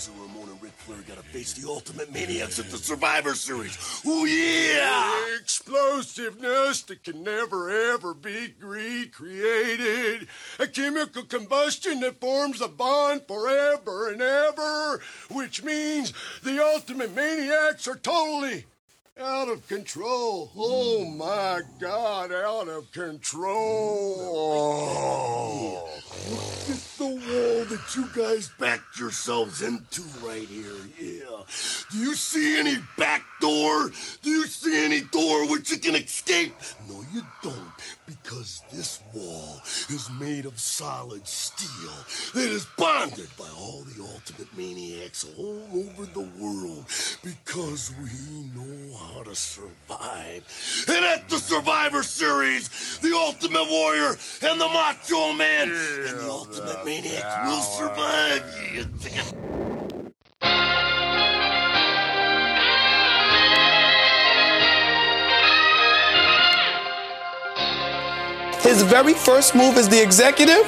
So Ramon and Ric Flair gotta face the Ultimate Maniacs at the Survivor Series. Oh yeah! Explosiveness that can never ever be recreated. A chemical combustion that forms a bond forever and ever. Which means the Ultimate Maniacs are totally out of control. Oh my God, out of control. The wall that you guys backed yourselves into right here, yeah. Do you see any back door? Do you see any door which you can escape? No, you don't, because this wall is made of solid steel that is bonded by all the ultimate maniacs all over the world because we know how to survive. And at the Survivor Series, the Ultimate Warrior and the Macho Man and the Ultimate Maniacs will survive. Uh, His very first move as the executive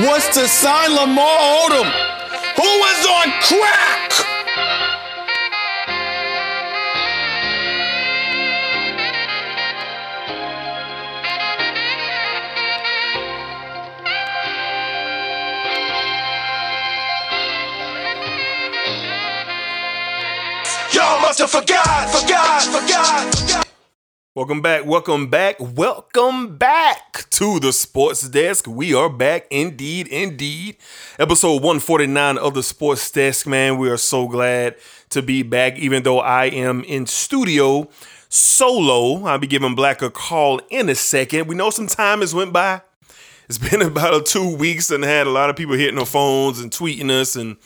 was to sign Lamar Odom, who was on crack. Forgot, forgot, forgot, forgot. Welcome back, welcome back, welcome back to the Sports Desk. We are back indeed, indeed. Episode 149 of the Sports Desk, man. We are so glad to be back, even though I am in studio solo. I'll be giving Black a call in a second. We know some time has went by. It's been about two weeks and had a lot of people hitting their phones and tweeting us and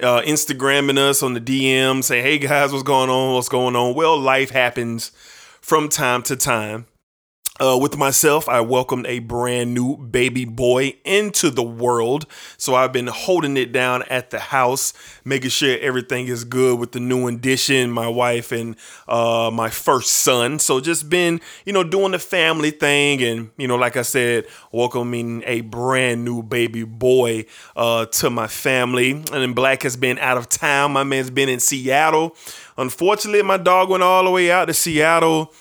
uh, Instagramming us on the DM saying, hey guys, what's going on? What's going on? Well, life happens from time to time. Uh, with myself, I welcomed a brand new baby boy into the world. So I've been holding it down at the house, making sure everything is good with the new addition, my wife and uh, my first son. So just been, you know, doing the family thing. And, you know, like I said, welcoming a brand new baby boy uh, to my family. And then Black has been out of town. My man's been in Seattle. Unfortunately, my dog went all the way out to Seattle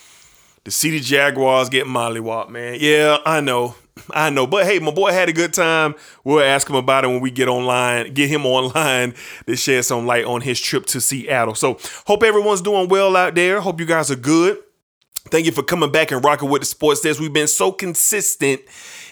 the City Jaguars get mollywop, man. Yeah, I know. I know. But hey, my boy had a good time. We'll ask him about it when we get online, get him online to shed some light on his trip to Seattle. So hope everyone's doing well out there. Hope you guys are good. Thank you for coming back and rocking with the sports desk. We've been so consistent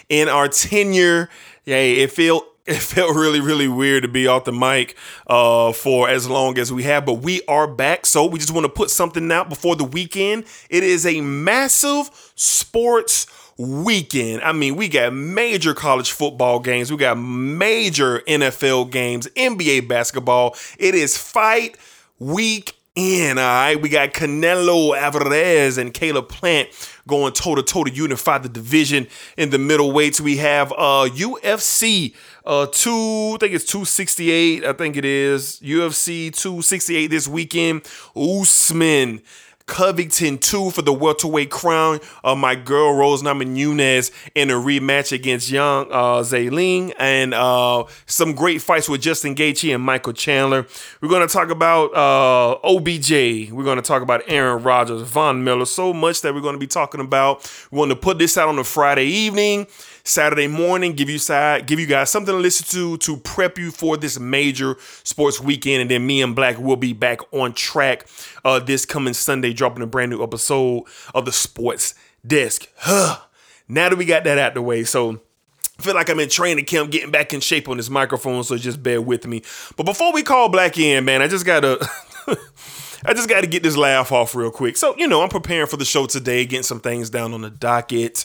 in our tenure. Yeah, it felt it felt really, really weird to be off the mic uh, for as long as we have, but we are back. So we just want to put something out before the weekend. It is a massive sports weekend. I mean, we got major college football games, we got major NFL games, NBA basketball. It is fight week in. All right, we got Canelo Alvarez and Caleb Plant going toe to toe to unify the division in the middleweights. We have uh UFC uh two, I think it's 268. I think it is UFC 268 this weekend. Usman Covington 2 for the welterweight crown. Uh, my girl Rose Namajunas in a rematch against Young uh, Zayling. And uh, some great fights with Justin Gaethje and Michael Chandler. We're going to talk about uh, OBJ. We're going to talk about Aaron Rodgers, Von Miller. So much that we're going to be talking about. We want to put this out on a Friday evening. Saturday morning, give you side, give you guys something to listen to to prep you for this major sports weekend, and then me and Black will be back on track uh, this coming Sunday, dropping a brand new episode of the Sports Desk. Huh. Now that we got that out the way, so I feel like I'm in training camp, getting back in shape on this microphone, so just bear with me. But before we call Black in, man, I just gotta. I just got to get this laugh off real quick. So, you know, I'm preparing for the show today, getting some things down on the docket.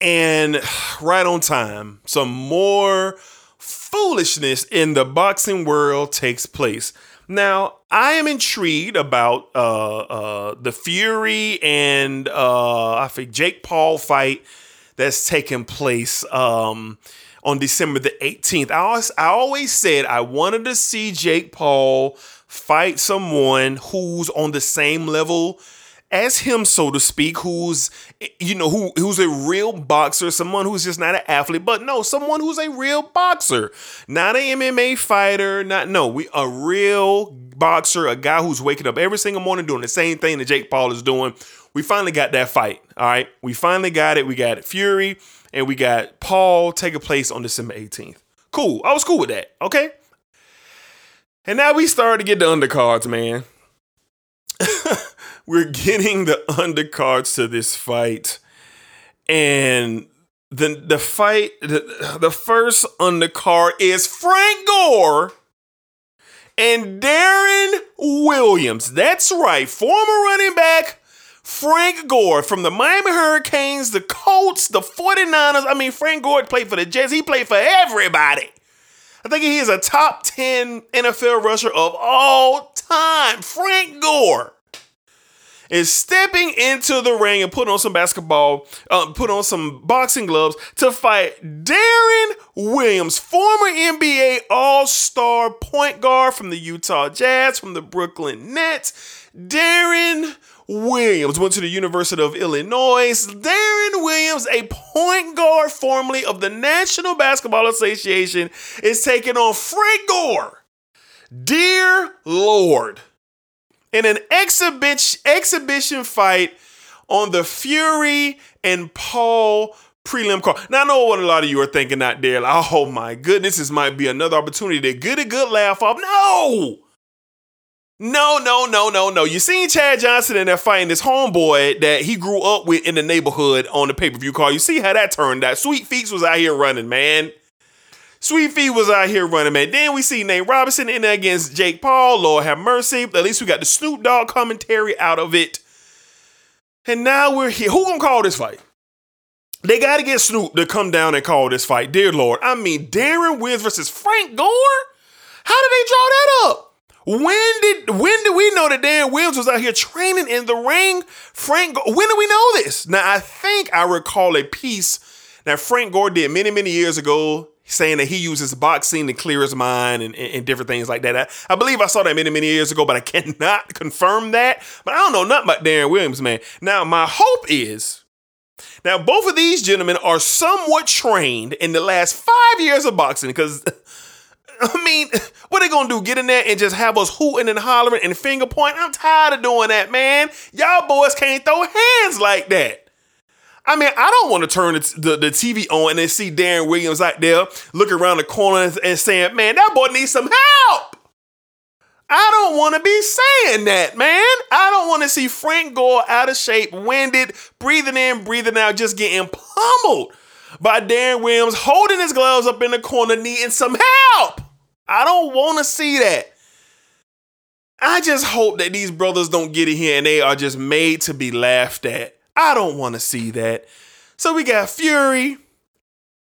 And right on time, some more foolishness in the boxing world takes place. Now, I am intrigued about uh, uh, the Fury and uh, I think Jake Paul fight that's taking place um, on December the 18th. I I always said I wanted to see Jake Paul fight someone who's on the same level as him, so to speak, who's you know who who's a real boxer, someone who's just not an athlete, but no, someone who's a real boxer, not an MMA fighter, not no, we a real boxer, a guy who's waking up every single morning doing the same thing that Jake Paul is doing. We finally got that fight. All right, we finally got it. We got Fury and we got Paul taking place on December 18th. Cool. I was cool with that. Okay. And now we started to get the undercards, man. We're getting the undercards to this fight. And the the fight, the, the first undercard is Frank Gore and Deron Williams. That's right, former running back Frank Gore from the Miami Hurricanes, the Colts, the 49ers. I mean, Frank Gore played for the Jets. He played for everybody. I think he is a top 10 NFL rusher of all time. Frank Gore is stepping into the ring and put on some basketball, uh, put on some boxing gloves to fight Deron Williams, former NBA All Star point guard from the Utah Jazz, from the Brooklyn Nets. Deron Williams went to the University of Illinois. Deron Williams, a point guard formerly of the National Basketball Association, is taking on Frank Gore. Dear Lord. In an exhibition exhibition fight on the Fury and Paul prelim card. Now I know what a lot of you are thinking out there. Like, oh my goodness, this might be another opportunity to get a good laugh off. No! No, no, no, no, no. You seen Chad Johnson in there fighting this homeboy that he grew up with in the neighborhood on the pay-per-view call. You see how that turned out. Sweet Feet was out here running, man. Sweet Feet was out here running, man. Then we see Nate Robinson in there against Jake Paul. Lord have mercy. At least we got the Snoop Dogg commentary out of it. And now we're here. Who gonna call this fight? They got to get Snoop to come down and call this fight. Dear Lord. I mean, Deron Williams versus Frank Gore? How did they draw that up? When did when did we know that Deron Williams was out here training in the ring? Frank, when did we know this? Now I think I recall a piece that Frank Gore did many many years ago, saying that he uses boxing to clear his mind and, and, and different things like that. I, I, believe I saw that many many years ago, but I cannot confirm that. But I don't know nothing about Deron Williams, man. Now my hope is. Now, both of these gentlemen are somewhat trained in the last five years of boxing because I mean, what are they gonna do? Get in there and just have us hooting and hollering and finger pointing? I'm tired of doing that, man. Y'all boys can't throw hands like that. I mean, I don't want to turn the, the, TV on and then see Deron Williams out there looking around the corner and saying, man, that boy needs some help. I don't want to be saying that, man. I don't want to see Frank Gore out of shape, winded, breathing in, breathing out, just getting pummeled by Deron Williams holding his gloves up in the corner, needing some help. I don't want to see that. I just hope that these brothers don't get it here and they are just made to be laughed at. I don't want to see that. So we got Fury,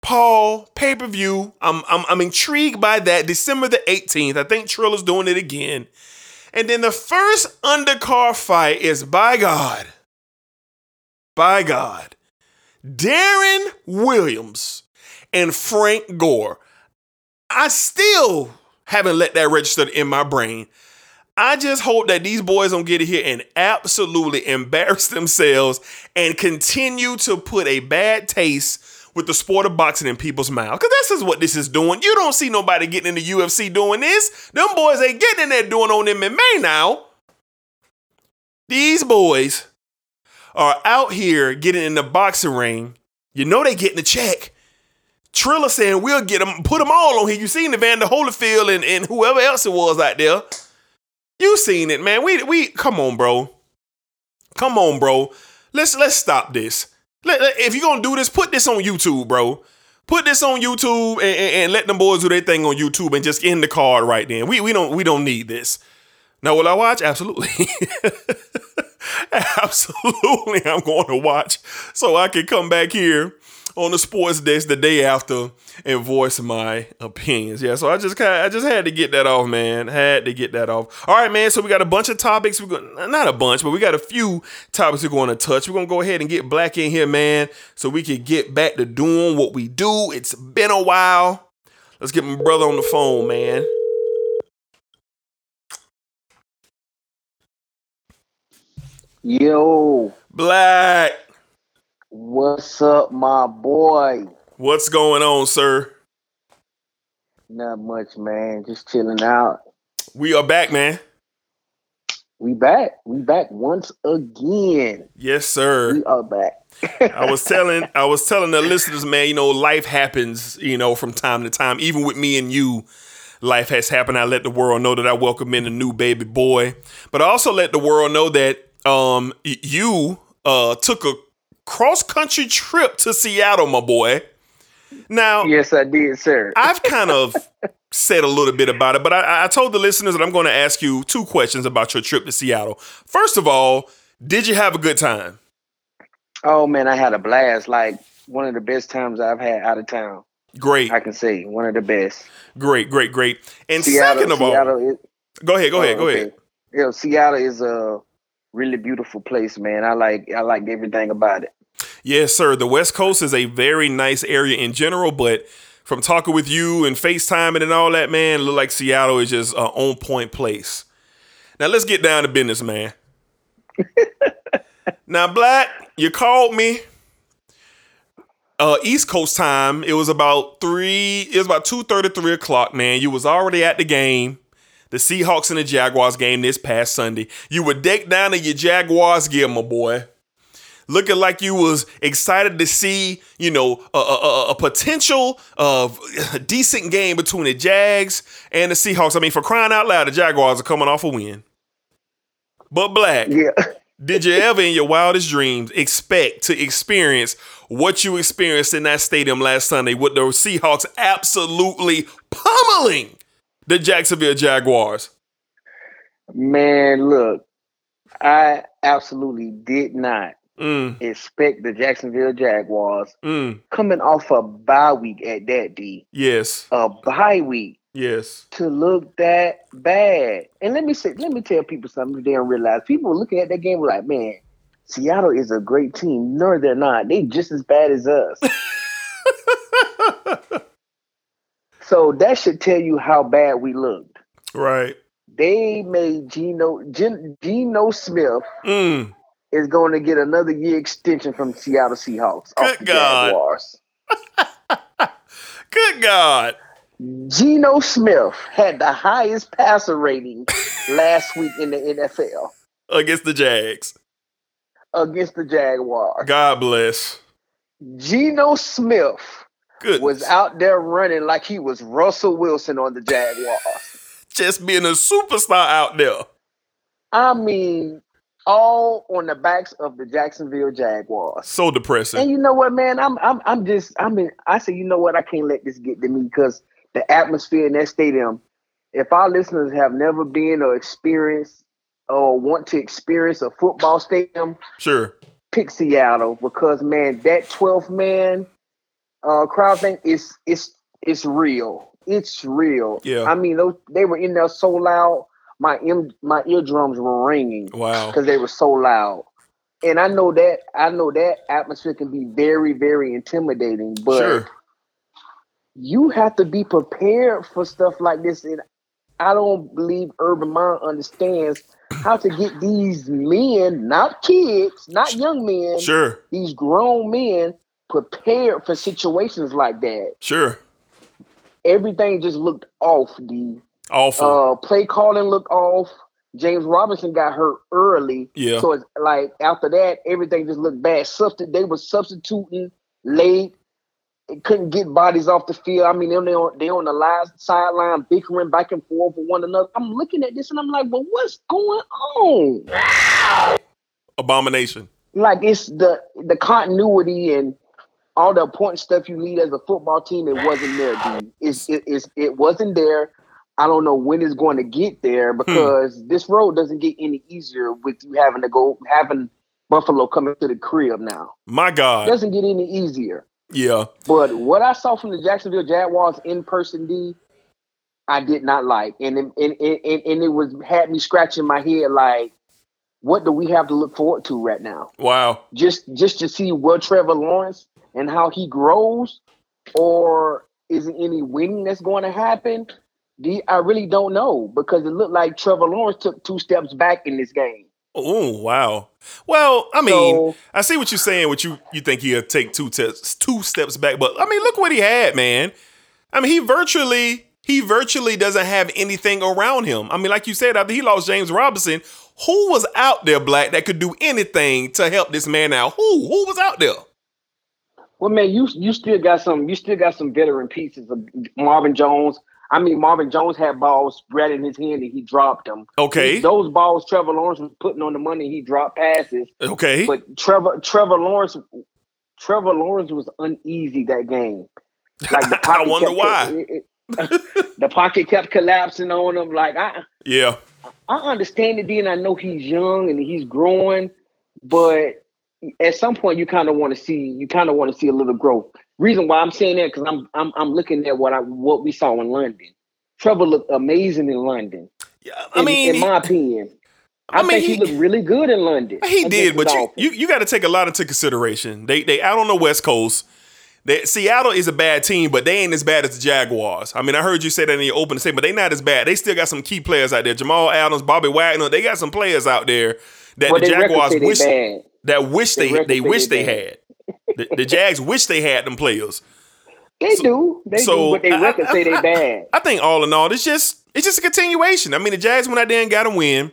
Paul, pay per view. I'm, I'm, I'm intrigued by that. December the 18th. I think Triller's doing it again. And then the first undercard fight is by God, by God, Deron Williams and Frank Gore. I still haven't let that register in my brain. I just hope that these boys don't get it here and absolutely embarrass themselves and continue to put a bad taste with the sport of boxing in people's mouth. Because this is what this is doing. You don't see nobody getting in the UFC doing this. Them boys ain't getting in there doing on MMA now. These boys are out here getting in the boxing ring. You know they getting a check. Triller saying we'll get them, put them all on here. You seen Evander Holyfield and, and whoever else it was out there. You seen it, man. We we come on, bro. Come on, bro. Let's let's stop this. Let, let, if you're gonna do this, put this on YouTube, bro. Put this on YouTube and, and, and, let them boys do their thing on YouTube and just end the card right then. We we don't we don't need this. Now will I watch? Absolutely. Absolutely, I'm going to watch so I can come back here on the sports desk the day after and voice my opinions. Yeah, so I just kind I just had to get that off, man. Had to get that off. All right, man. So we got a bunch of topics. We're going not a bunch, but we got a few topics we're going to touch. We're gonna go ahead and get black in here, man, so we can get back to doing what we do. It's been a while. Let's get my brother on the phone, man. Yo, Black. What's up, my boy? What's going on, sir? Not much, man. Just chilling out. We are back, man. We back. We back once again. Yes, sir. We are back. I was telling I was telling the listeners, man, you know, life happens, you know, from time to time. Even with me and you, life has happened. I let the world know that I welcome in a new baby boy. But I also let the world know that um you uh took a cross country trip to Seattle, my boy. Now, Yes, I did, sir. I've kind of said a little bit about it, but I, I told the listeners that I'm going to ask you two questions about your trip to Seattle. First of all, did you have a good time? Oh man, I had a blast. Like one of the best times I've had out of town. Great, I can say one of the best. great, great, great. And Seattle, second of all, Seattle is, go ahead, go ahead, oh, go okay. ahead. Yeah, Seattle is a really beautiful place, man. I like I like everything about it. Yes, sir. The West Coast is a very nice area in general, but from talking with you and FaceTiming and all that, man, look like Seattle is just an on point place. Now let's get down to business, man. now, Black, you called me. Uh, East Coast time. It was about three. It was about two thirty, three o'clock. Man, you was already at the game, the Seahawks and the Jaguars game this past Sunday. You were decked down in your Jaguars gear, my boy looking like you was excited to see, you know, a, a, a- potential of a decent game between the Jags and the Seahawks. I mean, for crying out loud, the Jaguars are coming off a win. But Black, Yeah. did you ever in your wildest dreams expect to experience what you experienced in that stadium last Sunday with the Seahawks absolutely pummeling the Jacksonville Jaguars? Man, look, I absolutely did not Mm, expect the Jacksonville Jaguars mm, coming off a bye week at that D, yes, a bye week yes. to look that bad. And let me say, let me tell people something they don't realize. People looking at that game were like, man, Seattle is a great team. No, they're not. They just as bad as us. so that should tell you how bad we looked. Right. They made Geno Gen, Geno Smith Mm. is going to get another year extension from Seattle Seahawks. Good God. Good God. Geno Smith had the highest passer rating last week in the NFL Against the Jags. against the Jaguars. God bless. Geno Smith Good. was out there running like he was Russell Wilson on the Jaguars. Just being a superstar out there. I mean, all on the backs of the Jacksonville Jaguars. So depressing. And you know what, man? I'm I'm I'm just I mean I say you know what I can't let this get to me because the atmosphere in that stadium. If our listeners have never been or experienced or want to experience a football stadium, Sure. pick Seattle because man, that 12th man uh, crowd thing is it's it's real. It's real. Yeah. I mean, those they were in there so loud, my em, my eardrums were ringing Wow. because they were so loud. And I know that I know that atmosphere can be very, very intimidating, but Sure. you have to be prepared for stuff like this. And I don't believe Urban Meyer understands how to get these men, not kids, not young men, Sure. these grown men prepared for situations like that. Sure. Everything just looked off, D. Awful. Uh, play calling looked off. James Robinson got hurt early. Yeah. So it's like after that, everything just looked bad. Substi- they were substituting late. They couldn't get bodies off the field. I mean, they they on, they on the last sideline bickering back and forth with one another. I'm looking at this and I'm like, well, what's going on? Abomination. Like it's the the continuity and all the important stuff you need as a football team. It wasn't there, dude. It's it, it's it wasn't there. I don't know when it's going to get there hmm. because this road doesn't get any easier with you having to go having Buffalo coming to the crib now. My It God. doesn't get any easier. Yeah. But what I saw from the Jacksonville Jaguars in person, D, I did not like, and it, and, and, and it was had me scratching my head like, what do we have to look forward to right now? Wow. Just just to see what Trevor Lawrence and how he grows, or is it any winning that's going to happen? I really don't know because it looked like Trevor Lawrence took two steps back in this game. Oh wow. Well, I mean, So- I see what you're saying. What you you think he'll take two steps two steps back, but I mean, look what he had, man. I mean, he virtually he virtually doesn't have anything around him. I mean, like you said, after he lost James Robinson, who was out there, Black, that could do anything to help this man out? Who who was out there? Well, man, you you still got some you still got some veteran pieces of Marvin Jones. I mean, Marvin Jones had balls spread in his hand and he dropped them. Okay. Those balls Trevor Lawrence was putting on the money, he dropped passes. Okay. But Trevor Trevor Lawrence Trevor Lawrence was uneasy that game. Like the I wonder kept- why. it- it- the pocket kept collapsing on him. Like I Yeah. I understand it, then I know he's young and he's growing, but at some point you kind of want to see you kind of want to see a little growth. Reason why I'm saying that because I'm I'm I'm looking at what I what we saw in London. Trevor looked amazing in London. Yeah. I in, mean, in my opinion, I, I mean, think he, he- looked really good in London. He did, but you you, you got to take a lot into consideration. They they out on the West Coast. They, Seattle is a bad team, but they ain't as bad as the Jaguars. I mean, I heard you say that in your opening statement, but they not as bad. They still got some key players out there. Jamal Adams, Bobby Wagner. They got some players out there that But the Jaguars wish bad. That wish They they they wish they they had. The, the Jags wish they had them players. They do, they so, do, but they I- record I- say they bad. I think all in all, it's just it's just a continuation. I mean, the Jags went out there and got a win.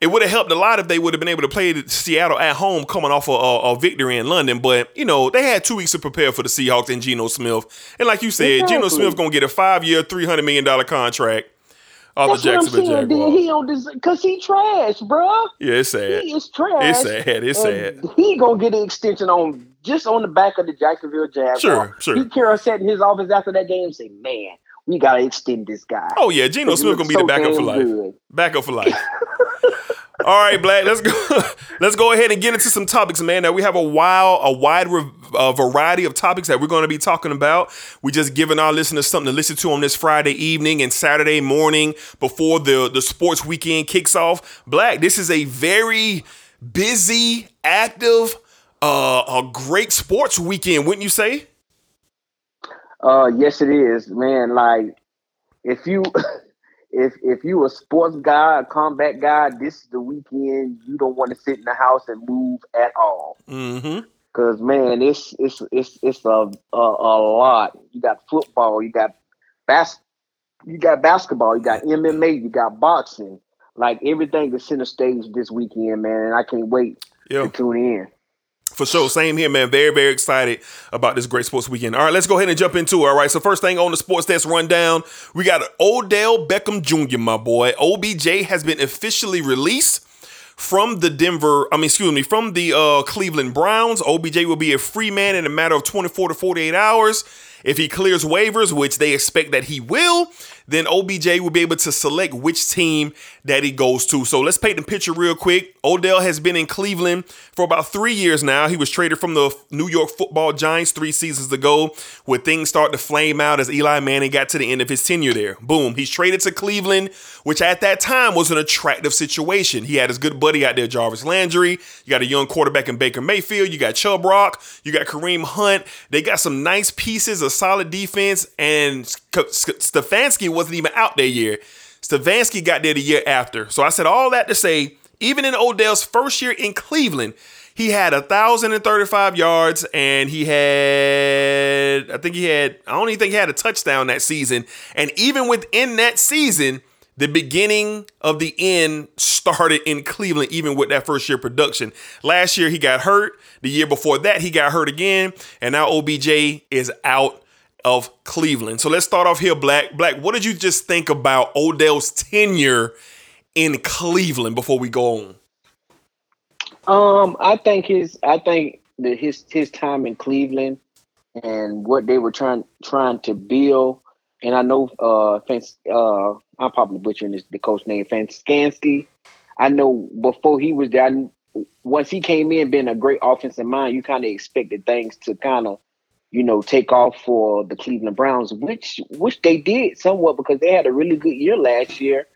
It would have helped a lot if they would have been able to play the Seattle at home, coming off a, a, a victory in London. But you know, they had two weeks to prepare for the Seahawks and Geno Smith. And like you said, Geno Exactly. Smith gonna get a five-year, three hundred million dollar contract off That's the what I'm saying. Jaguars. he don't deserve because he trash, bruh. Yeah, it's sad. He is trash. It's sad. It's sad. He gonna get an extension on just on the back of the Jacksonville Jaguars. Sure, sure. Pete Carroll sat in his office after that game and say, "Man, we gotta extend this guy." Oh yeah, Geno Smith gonna be the so backup for life. good. Backup for life. All right, Black. Let's go. Let's go ahead and get into some topics, man. Now we have a wild, a wide re- variety of topics that we're going to be talking about. We just giving our listeners something to listen to on this Friday evening and Saturday morning before the the sports weekend kicks off. Black. This is a very busy, active, uh, a great sports weekend, wouldn't you say? Uh, yes, it is, man. Like, if you, if if you a sports guy, a combat guy, this is the weekend you don't want to sit in the house and move at all. Mm-hmm. Cause man, it's it's it's it's a a, a lot. You got football, you got bas, you got basketball, you got MMA, you got boxing. Like everything is center stage this weekend, man, and I can't wait Yeah. to tune in. For sure. Same here, man. Very, very excited about this great sports weekend. All right, let's go ahead and jump into it. All right. So, first thing on the sports desk rundown, we got Odell Beckham Jr., my boy. OBJ has been officially released from the Denver, I mean, excuse me, from the uh, Cleveland Browns. OBJ will be a free man in a matter of 24 to 48 hours. If he clears waivers, which they expect that he will, then OBJ will be able to select which team that he goes to. So let's paint the picture real quick. Odell has been in Cleveland for about three years now. He was traded from the New York football Giants three seasons ago, where things started to flame out as Eli Manning got to the end of his tenure there. Boom. He's traded to Cleveland, which at that time was an attractive situation. He had his good buddy out there, Jarvis Landry. You got a young quarterback in Baker Mayfield. You got Chubb Rock. You got Kareem Hunt. They got some nice pieces, a solid defense, and Sk- Sk- Stefanski wasn't even out that year. Stefanski got there the year after. So I said all that to say, even in Odell's first year in Cleveland, he had a thousand and thirty-five yards, and he had, I think he had, I don't even think he had a touchdown that season. And even within that season, the beginning of the end started in Cleveland, even with that first year production. Last year he got hurt. The year before that he got hurt again, and now OBJ is out of Cleveland. So let's start off here, Black. Black, what did you just think about Odell's tenure in Cleveland before we go on? Um, I think his I think that his his time in Cleveland and what they were trying trying to build, and I know uh Fans, uh I'm probably butchering this the coach name Fanskansky. I know before he was there, I, once he came in being a great offensive mind, you kind of expected things to kind of you know take off for the Cleveland Browns, which which they did somewhat because they had a really good year last year,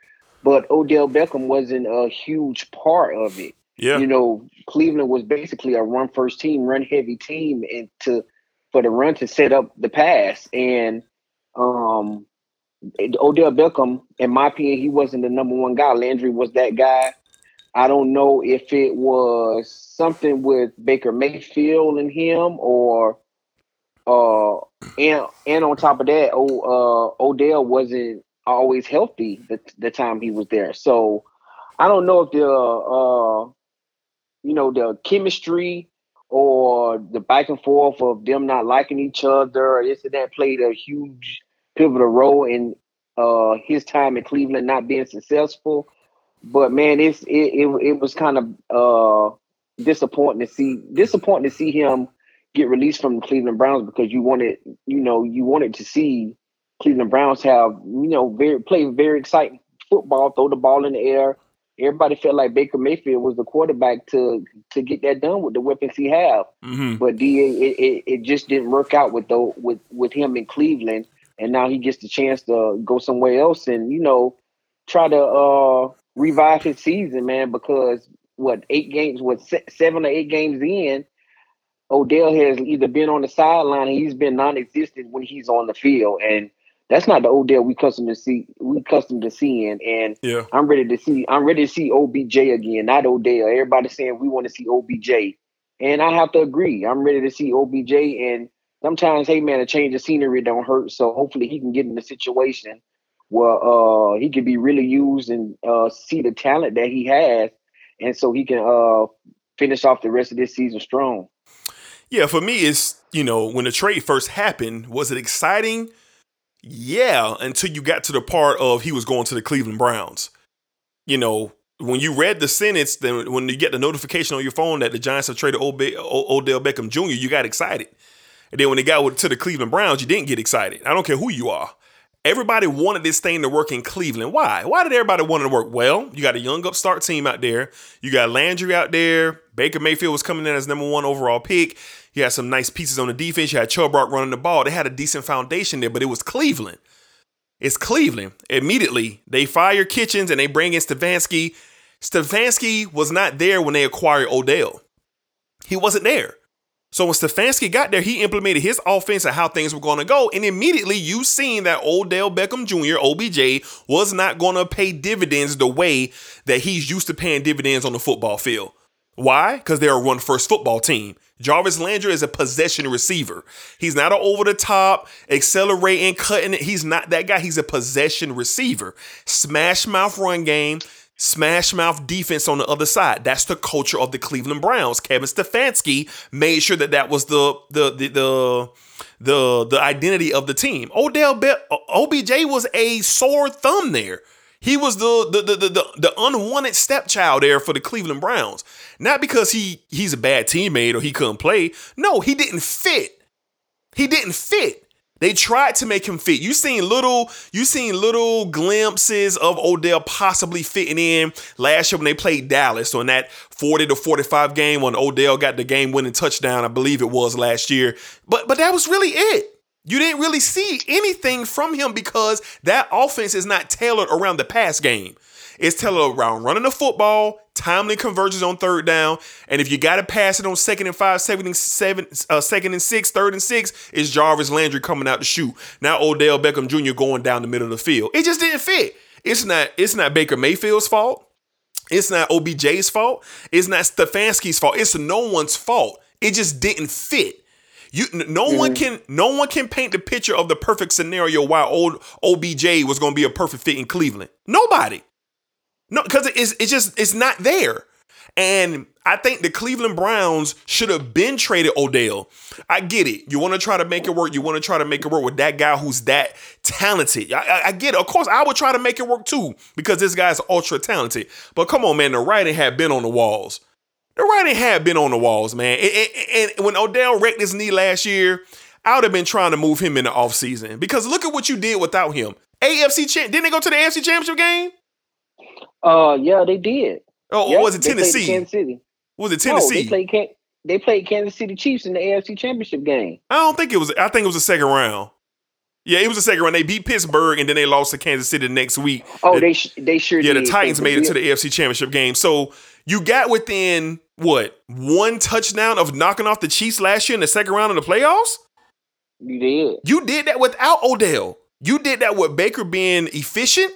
but Odell Beckham wasn't a huge part of it Yeah. you know, Cleveland was basically a run first team, run heavy team, and to for the run to set up the pass. And um Odell Beckham, in my opinion, he wasn't the number one guy. Landry was that guy. I don't know if it was something with Baker Mayfield and him, or uh, and and on top of that, o, uh, Odell wasn't always healthy the the time he was there. So I don't know if the uh, you know the chemistry or the back and forth of them not liking each other or this and that played a huge pivotal role in uh, his time in Cleveland not being successful. But man, it's it it, it was kind of uh, disappointing to see disappointing to see him get released from the Cleveland Browns because you wanted you know you wanted to see Cleveland Browns have you know very play very exciting football, throw the ball in the air. Everybody felt like Baker Mayfield was the quarterback to to get that done with the weapons he have. Mm-hmm. But DA, it, it, it just didn't work out with though with with him in Cleveland, and now he gets the chance to go somewhere else and you know try to uh revive his season, man. Because what eight games, what se- seven or eight games in, Odell has either been on the sideline, he's been non-existent when he's on the field, and that's not the Odell we custom to see. We custom to seeing, and Yeah. I'm ready to see. I'm ready to see OBJ again, not Odell. Everybody saying we want to see OBJ, and I have to agree. I'm ready to see OBJ, and sometimes, hey man, a change of scenery don't hurt. So hopefully he can get in a situation where uh he can be really used and uh see the talent that he has, and so he can uh finish off the rest of this season strong. Yeah, for me, it's, you know, when the trade first happened, was it exciting? Yeah, until you got to the part of he was going to the Cleveland Browns. You know, when you read the sentence, then when you get the notification on your phone that the Giants have traded Ob- o- Odell Beckham Jr., you got excited. And then when they got to the Cleveland Browns, you didn't get excited. I don't care who you are. Everybody wanted this thing to work in Cleveland. Why? Why did everybody want it to work? Well, you got a young upstart team out there. You got Landry out there. Baker Mayfield was coming in as number one overall pick. You had some nice pieces on the defense. You had Chubb Rock running the ball. They had a decent foundation there, but it was Cleveland. It's Cleveland. Immediately, they fire Kitchens and they bring in Stefanski. Stefanski was not there when they acquired Odell. He wasn't there. So when Stefanski got there, he implemented his offense and how things were going to go. And immediately you seen that Odell Beckham Jr., OBJ, was not going to pay dividends the way that he's used to paying dividends on the football field. Why? Because they're a run first football team. Jarvis Landry is a possession receiver. He's not an over the top, accelerating, cutting it. He's not that guy. He's a possession receiver. Smash mouth run game, smash mouth defense on the other side. That's the culture of the Cleveland Browns. Kevin Stefanski made sure that that was the the the the the, the identity of the team. Odell Be- OBJ was a sore thumb there. He was the the, the the the the unwanted stepchild there for the Cleveland Browns. Not because he he's a bad teammate or he couldn't play. No, he didn't fit. He didn't fit. They tried to make him fit. You seen little, you seen little glimpses of Odell possibly fitting in last year when they played Dallas on that 40 to 45 game when Odell got the game winning touchdown, I believe it was last year. But but that was really it. You didn't really see anything from him because that offense is not tailored around the pass game. It's tailored around running the football, timely conversions on third down, and if you got to pass it on second and five, second and seven, uh, second and six, third and six, it's Jarvis Landry coming out to shoot. Now Odell Beckham Jr. going down the middle of the field. It just didn't fit. It's not. It's not Baker Mayfield's fault. It's not OBJ's fault. It's not Stefanski's fault. It's no one's fault. It just didn't fit. You no one can no one can paint the picture of the perfect scenario why old OBJ was going to be a perfect fit in Cleveland. Nobody. No, because it's it's just it's not there. And I think the Cleveland Browns should have been traded Odell. I get it. You want to try to make it work. You want to try to make it work with that guy who's that talented. I, I, I get it. Of course, I would try to make it work too because this guy's ultra talented. But come on, man, the writing had been on the walls. The writing had been on the walls, man. And, and- and when Odell wrecked his knee last year, I would have been trying to move him in the offseason because look at what you did without him. AFC champ didn't they go to the AFC championship game? Uh, yeah, they did. Oh, Yeah, was it Tennessee? Kansas City. Was it No, Tennessee? they played. Can- they played Kansas City Chiefs in the AFC Championship game. I don't think it was. I think it was the second round. Yeah, it was the second round. They beat Pittsburgh and then they lost to Kansas City the next week. Oh, The- they sh- they sure did. yeah, did. the Titans made it to the AFC Championship game. So you got within what one touchdown of knocking off the Chiefs last year in the second round of the playoffs. You did. You did that without Odell. You did that with Baker being efficient.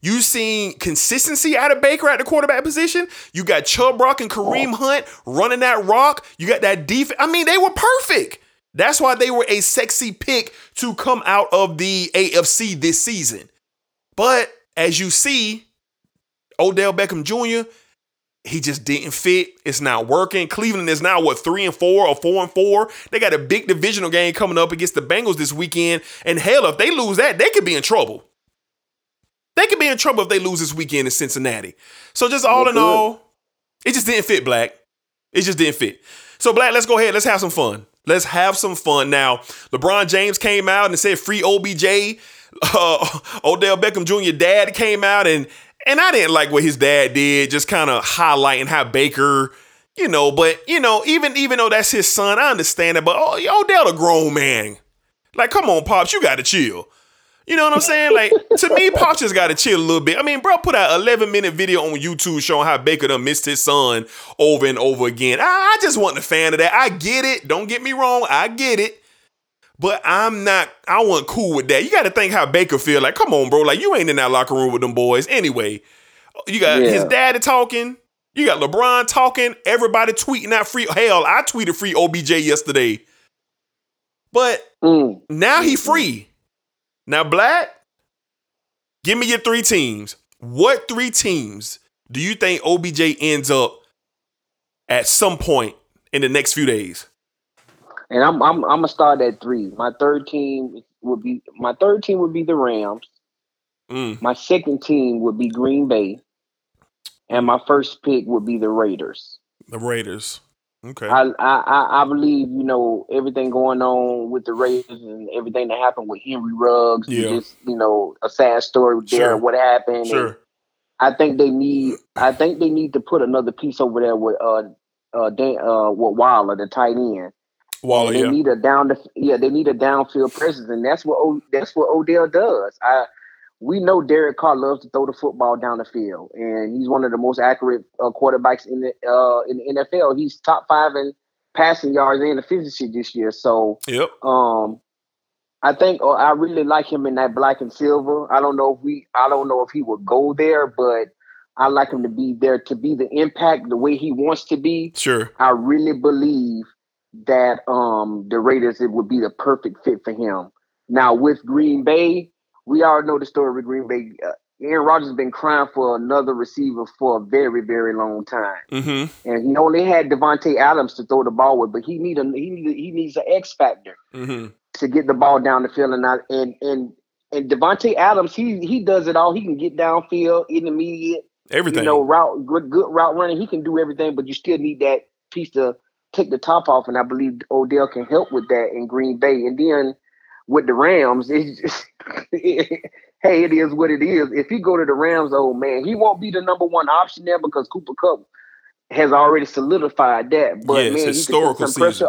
You seen consistency out of Baker at the quarterback position. You got Chubb Rock and Kareem oh. Hunt running that rock. You got that defense. I mean, they were perfect. That's why they were a sexy pick to come out of the AFC this season. But as you see, Odell Beckham Jr., he just didn't fit. It's not working. Cleveland is now what three and four or four and four. They got a big divisional game coming up against the Bengals this weekend. And hell, if they lose that, they could be in trouble. They could be in trouble if they lose this weekend in Cincinnati. So just all in all, it just didn't fit, Black. It just didn't fit. So Black, let's go ahead. Let's have some fun. Let's have some fun. Now, LeBron James came out and said free OBJ. Uh, Odell Beckham Jr. dad came out and and I didn't like what his dad did, just kind of highlighting how Baker, you know, but you know, even even though that's his son, I understand it. But oh, Odell a grown man. Like, come on, Pops, you gotta chill. You know what I'm saying? Like, to me, Pops just gotta chill a little bit. I mean, bro, put out 11 minute video on YouTube showing how Baker done missed his son over and over again. I, I just wasn't a fan of that. I get it. Don't get me wrong. I get it. But I'm not, I wasn't cool with that. You got to think how Baker feel. Like, come on, bro. Like, you ain't in that locker room with them boys. Anyway, you got Yeah. his daddy talking. You got LeBron talking. Everybody tweeting out free. Hell, I tweeted free OBJ yesterday. But Mm. now he free. Now, Black, give me your three teams. What three teams do you think OBJ ends up at some point in the next few days? And I'm I'm I'm gonna start at three. My third team would be my third team would be the Rams. Mm, My second team would be Green Bay, and my first pick would be the Raiders. the Raiders. Okay. I, I I believe you know everything going on with the Raiders and everything that happened with Henry Ruggs. Yeah. Just you know a sad story there. Sure. What happened? Sure. I think they need. I think they need to put another piece over there with uh uh Dan, uh with Waller, the tight end. Waller, they yeah. need a down the yeah they need a downfield presence, and that's what o, that's what Odell does. I we know Derek Carr loves to throw the football down the field, and he's one of the most accurate uh, quarterbacks in the uh, in the NFL. He's top five in passing yards and efficiency this year. So Yep. um, I think uh, I really like him in that black and silver. I don't know if we I don't know if he would go there, but I like him to be there to be the impact the way he wants to be. Sure. I really believe that um the Raiders it would be the perfect fit for him. Now with Green Bay, we all know the story with Green Bay. Uh, Aaron Rodgers has been crying for another receiver for a very very long time, Mm-hmm. and he only had Davante Adams to throw the ball with, but he need a he need he needs an X factor Mm-hmm. to get the ball down the field and not and and and Davante Adams he he does it all. He can get downfield, intermediate, Everything. you know, route good, good route running. He can do everything, but you still need that piece to take the top off. And I believe Odell can help with that in Green Bay. And then with the Rams, it's just, hey, it is what it is. If he go to the Rams, oh man, he won't be the number one option there because Cooper Kupp has already solidified that. But Yeah, it's man, he could take some season. pressure.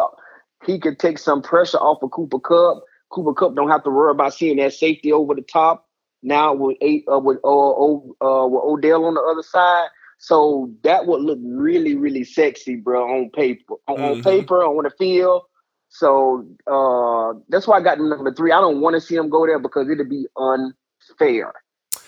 He could take some pressure off of Cooper Kupp. Cooper Kupp don't have to worry about seeing that safety over the top now with eight uh, with uh, uh, with Odell on the other side. So that would look really, really sexy, bro, on paper. On, on Mhm. paper, on the field. So uh, that's why I got number three. I don't want to see them go there because it'd be unfair.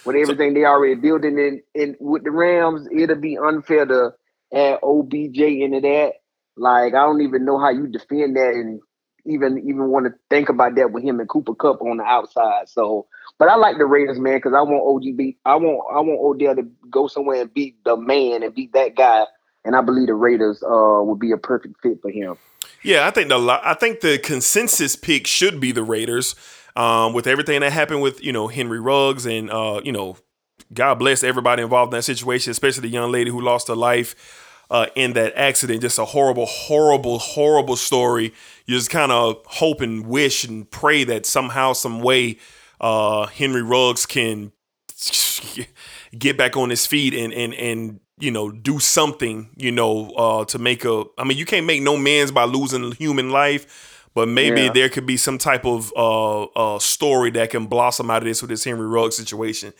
With everything they already building in, in with the Rams, it'll be unfair to add OBJ into that. Like I don't even know how you defend that and even even want to think about that with him and Cooper Kupp on the outside. So, but I like the Raiders, man, because I want OG beat. I want I want Odell to go somewhere and beat the man and beat that guy. And I believe the Raiders uh would be a perfect fit for him. Yeah, I think the I think the consensus pick should be the Raiders. Um, with everything that happened with you know Henry Ruggs and uh, you know, God bless everybody involved in that situation, especially the young lady who lost her life uh, in that accident. Just a horrible, horrible, horrible story. You just kind of hope and wish and pray that somehow, some way, uh, Henry Ruggs can get back on his feet and and and you know do something you know uh to make a i mean you can't make no man's by losing human life but maybe Yeah. there could be some type of uh uh story that can blossom out of this with this henry ruggs situation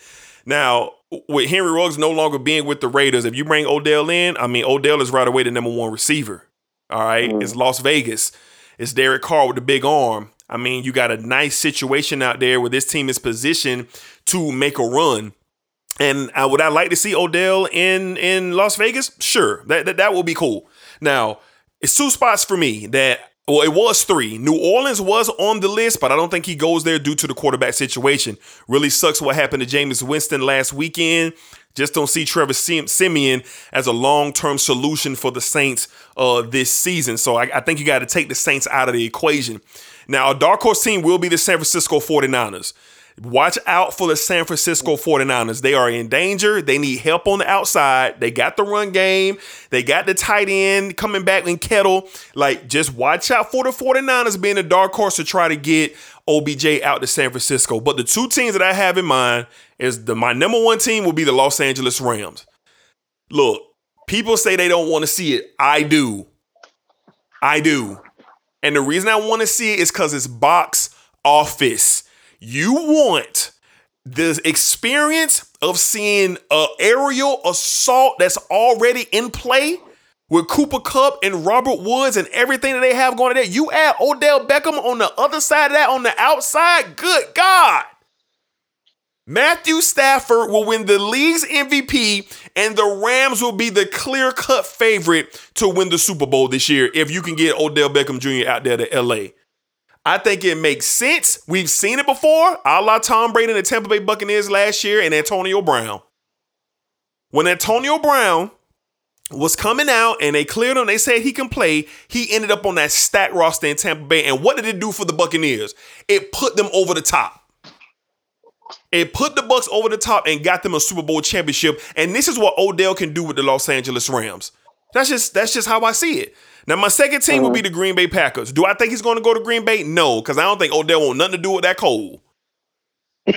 now with henry ruggs no longer being with the raiders if you bring odell in i mean odell is right away the number one receiver all right Mm. it's las vegas it's derek carr with the big arm i mean you got a nice situation out there where this team is positioned to make a run And I, would I like to see Odell in in Las Vegas? Sure, that that, that will be cool. Now, it's two spots for me that well, it was three. New Orleans was on the list, but I don't think he goes there due to the quarterback situation. Really sucks what happened to Jameis Winston last weekend. Just don't see Trevor Siemian as a long term solution for the Saints uh, this season. So I, I think you got to take the Saints out of the equation. Now, a dark horse team will be the San Francisco 49ers. Watch out for the San Francisco mm. 49ers. They are in danger. They need help on the outside. They got the run game. They got the tight end coming back in Kittle. Like, just watch out for the 49ers being a dark horse to try to get OBJ out to San Francisco. But the two teams that I have in mind is the my number one team will be the Los Angeles Rams. Look, people say they don't want to see it. I do. I do. And the reason I want to see it is because it's box office. You want the experience of seeing an aerial assault that's already in play with Cooper Kupp and Robert Woods and everything that they have going there. You add Odell Beckham on the other side of that, on the outside. Good God. Matthew Stafford will win the league's MVP, and the Rams will be the clear cut favorite to win the Super Bowl this year if you can get Odell Beckham Jr. out there to LA. I think it makes sense. We've seen it before, a la Tom Brady and the Tampa Bay Buccaneers last year and Antonio Brown. When Antonio Brown was coming out and they cleared him, they said he can play, he ended up on that stat roster in Tampa Bay. And what did it do for the Buccaneers? It put them over the top. It put the Bucks over the top and got them a Super Bowl championship. And this is what Odell can do with the Los Angeles Rams. That's just that's just how I see it. Now my second team would be uh-huh. the Green Bay Packers. Do I think he's going to go to Green Bay? No, because I don't think Odell want nothing to do with that cold. I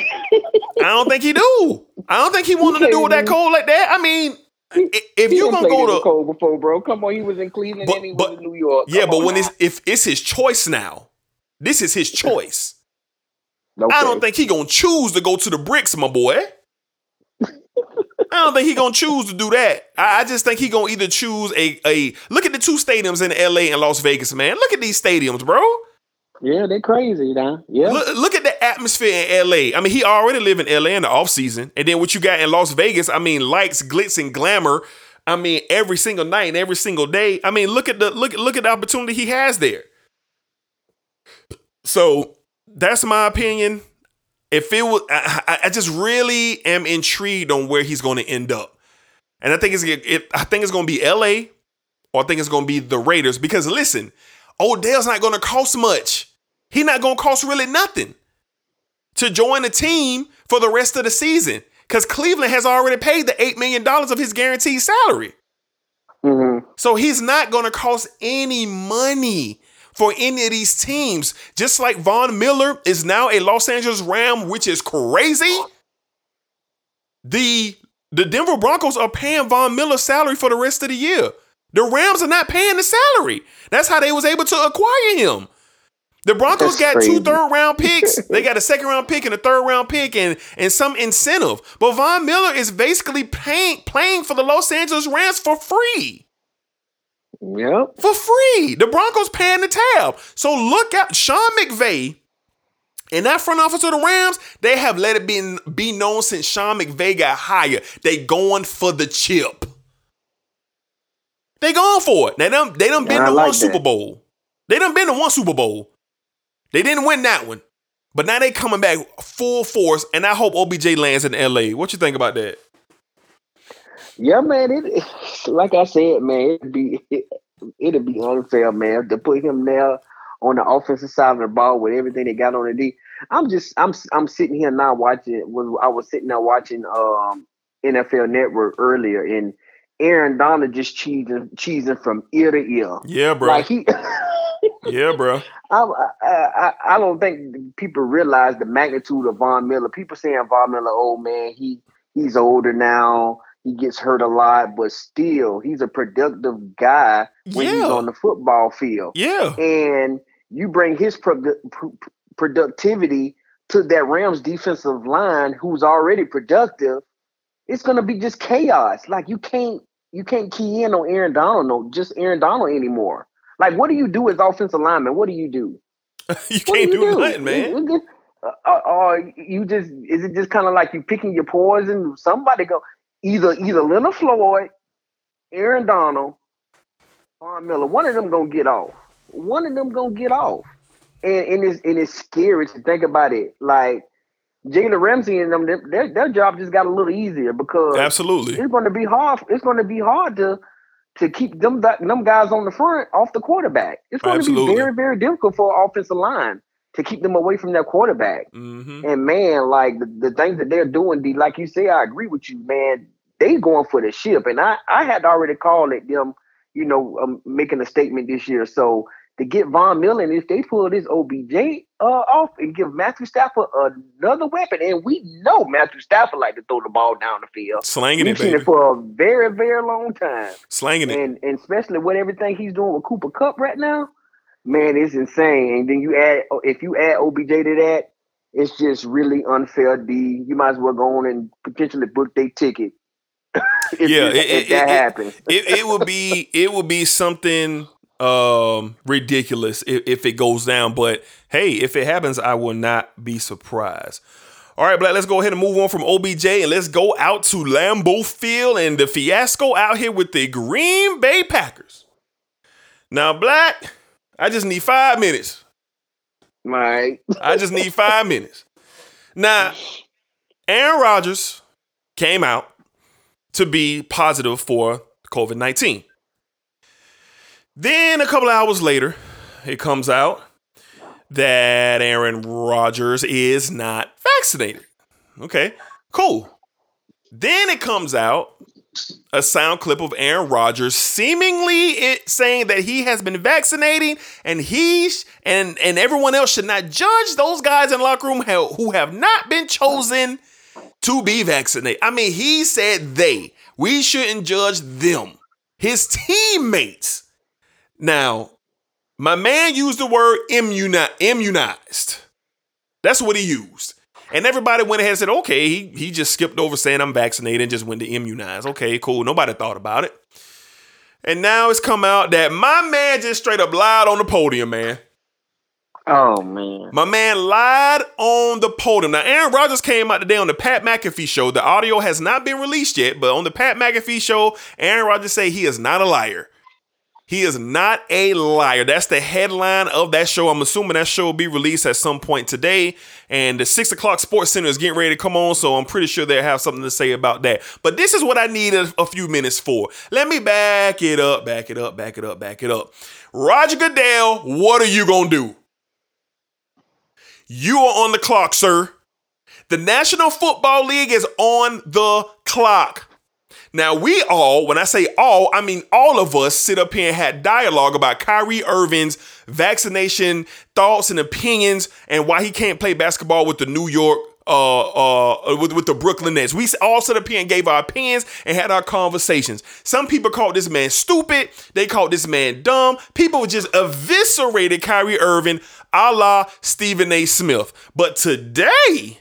don't think he do. I don't think he wanted to do with that cold like that. I mean, if you done gonna go to cold before, bro. Come on, he was in Cleveland But- and he but- was in New York. yeah, but when now. it's if it's his choice now, this is his choice. I don't think he gonna choose to go to the bricks, my boy. I don't think he gonna choose to do that. I, I just think he gonna either choose a a look at the two stadiums in L.A. and Las Vegas, man. Look at these stadiums, bro. Yeah, they're crazy now. Yeah. Look, look at the atmosphere in L.A. I mean, he already live in L.A. in the off season, and then what you got in Las Vegas? I mean, lights, glitz, and glamour. I mean, every single night and every single day. I mean, look at the look look at the opportunity he has there. So that's my opinion. If it was, I, I- just really am intrigued on where he's going to end up, and I think it's it, I think it's going to be L.A. or I think it's going to be the Raiders because listen, Odell's not going to cost much. He's not going to cost really nothing to join the team for the rest of the season because Cleveland has already paid the eight million dollars of his guaranteed salary. hmm So he's not going to cost any money for any of these teams. Just like Von Miller is now a Los Angeles Ram, which is crazy. The the Denver Broncos are paying Von Miller's salary for the rest of the year. The Rams are not paying the salary. That's how they was able to acquire him. The Broncos That's got crazy. two third round picks. they got a second round pick and a third round pick and, and some incentive. But Von Miller is basically paying playing for the Los Angeles Rams for free Yep. for free. The Broncos paying the tab. So look at Sean McVay in that front office of the Rams, they have let it be, be known since Sean McVay got hired. They going for the chip. They going for it. They done, they done been I to like one Super. Bowl. They done been to one Super Bowl. They didn't win that one. But now they coming back full force, and I hope OBJ lands in LA. What you think about that? Yeah, man. It like I said, man. It'd be it, it'd be unfair, man, to put him there on the offensive side of the ball with everything they got on the D. I'm just I'm I'm sitting here now watching. Was I was sitting there watching um NFL Network earlier, and Aaron Donald just cheesing cheesing from ear to ear. Yeah, bro. Like he. yeah, bro. I, I I I don't think people realize the magnitude of Von Miller. People saying Von Miller, oh man, he he's older now. He gets hurt a lot, but still, he's a productive guy when he's on the football field. Yeah. And you bring his produ- pr- productivity to that Rams defensive line, who's already productive. It's gonna be just chaos. Like you can't you can't key in on Aaron Donald, no, just Aaron Donald anymore. Like, what do you do as offensive lineman? What do you do? you What can't you do, nothing, man. You- you- uh, or you just is it just kind of like you picking your poison? Somebody go either either Leonard Floyd, Aaron Donald, Von Miller. One of them gonna get off. One of them gonna get off. And and it's and it's scary to think about it. Like Jalen Ramsey and them, their, their job just got a little easier because Absolutely. it's going to be hard. It's going to be hard to to keep them them guys on the front off the quarterback. It's going Absolutely. to be very very difficult for offensive line to keep them away from their quarterback. hmm And man, like the, the things that they're doing, D, like you say, I agree with you, man. They going for the ship, and I I had already called it them, you know, um, making a statement this year. So to get Von Miller, and if they pull this OBJ uh, off and give Matthew Stafford another weapon, and we know Matthew Stafford like to throw the ball down the field. Slanging We've it, seen it for a very, very long time. Slanging it. And and especially with everything he's doing with Cooper Kupp right now, man, it's insane. And then you add if you add OBJ to that, it's just really unfair. D, you might as well go on and potentially book their ticket. if, Yeah, if, it- if that it- happens. it, it would be it would be something um ridiculous if, if it goes down but hey if it happens i will not be surprised all right black let's go ahead and move on from obj and let's go out to lambeau field and the fiasco out here with the green bay packers now black i just need five minutes right. I just need five minutes. Now, Aaron Rodgers came out to be positive for COVID 19. Then a couple hours later, it comes out that Aaron Rodgers is not vaccinated. Okay, cool. Then it comes out a sound clip of Aaron Rodgers seemingly it saying that he has been vaccinating and he sh- and and everyone else should not judge those guys in the locker room who who have not been chosen to be vaccinated. I mean, he said they. We shouldn't judge them. His teammates. Now, my man used the word immuni- immunized. That's what he used. And everybody went ahead and said, okay, he, he just skipped over saying I'm vaccinated and just went to immunize. Okay, cool. Nobody thought about it. And now it's come out that my man just straight up lied on the podium, man. Oh man. My man lied on the podium. Now, Aaron Rodgers came out today on the Pat McAfee show. The audio has not been released yet, but on the Pat McAfee show, Aaron Rodgers say he is not a liar. He is not a liar. That's the headline of that show. I'm assuming that show will be released at some point today. And the six o'clock Sports Center is getting ready to come on, so I'm pretty sure they'll have something to say about that. But this is what I need a, a few minutes for. Let me back it up, back it up, back it up, back it up. Roger Goodell, what are you gonna do? You are on the clock, sir. The National Football League is on the clock. Now, we all, when I say all, I mean all of us sit up here and had dialogue about Kyrie Irving's vaccination thoughts and opinions and why he can't play basketball with the New York, uh, uh, with, with the Brooklyn Nets. We all sit up here and gave our opinions and had our conversations. Some people called this man stupid. They called this man dumb. People just eviscerated Kyrie Irving a la Stephen A. Smith. But today,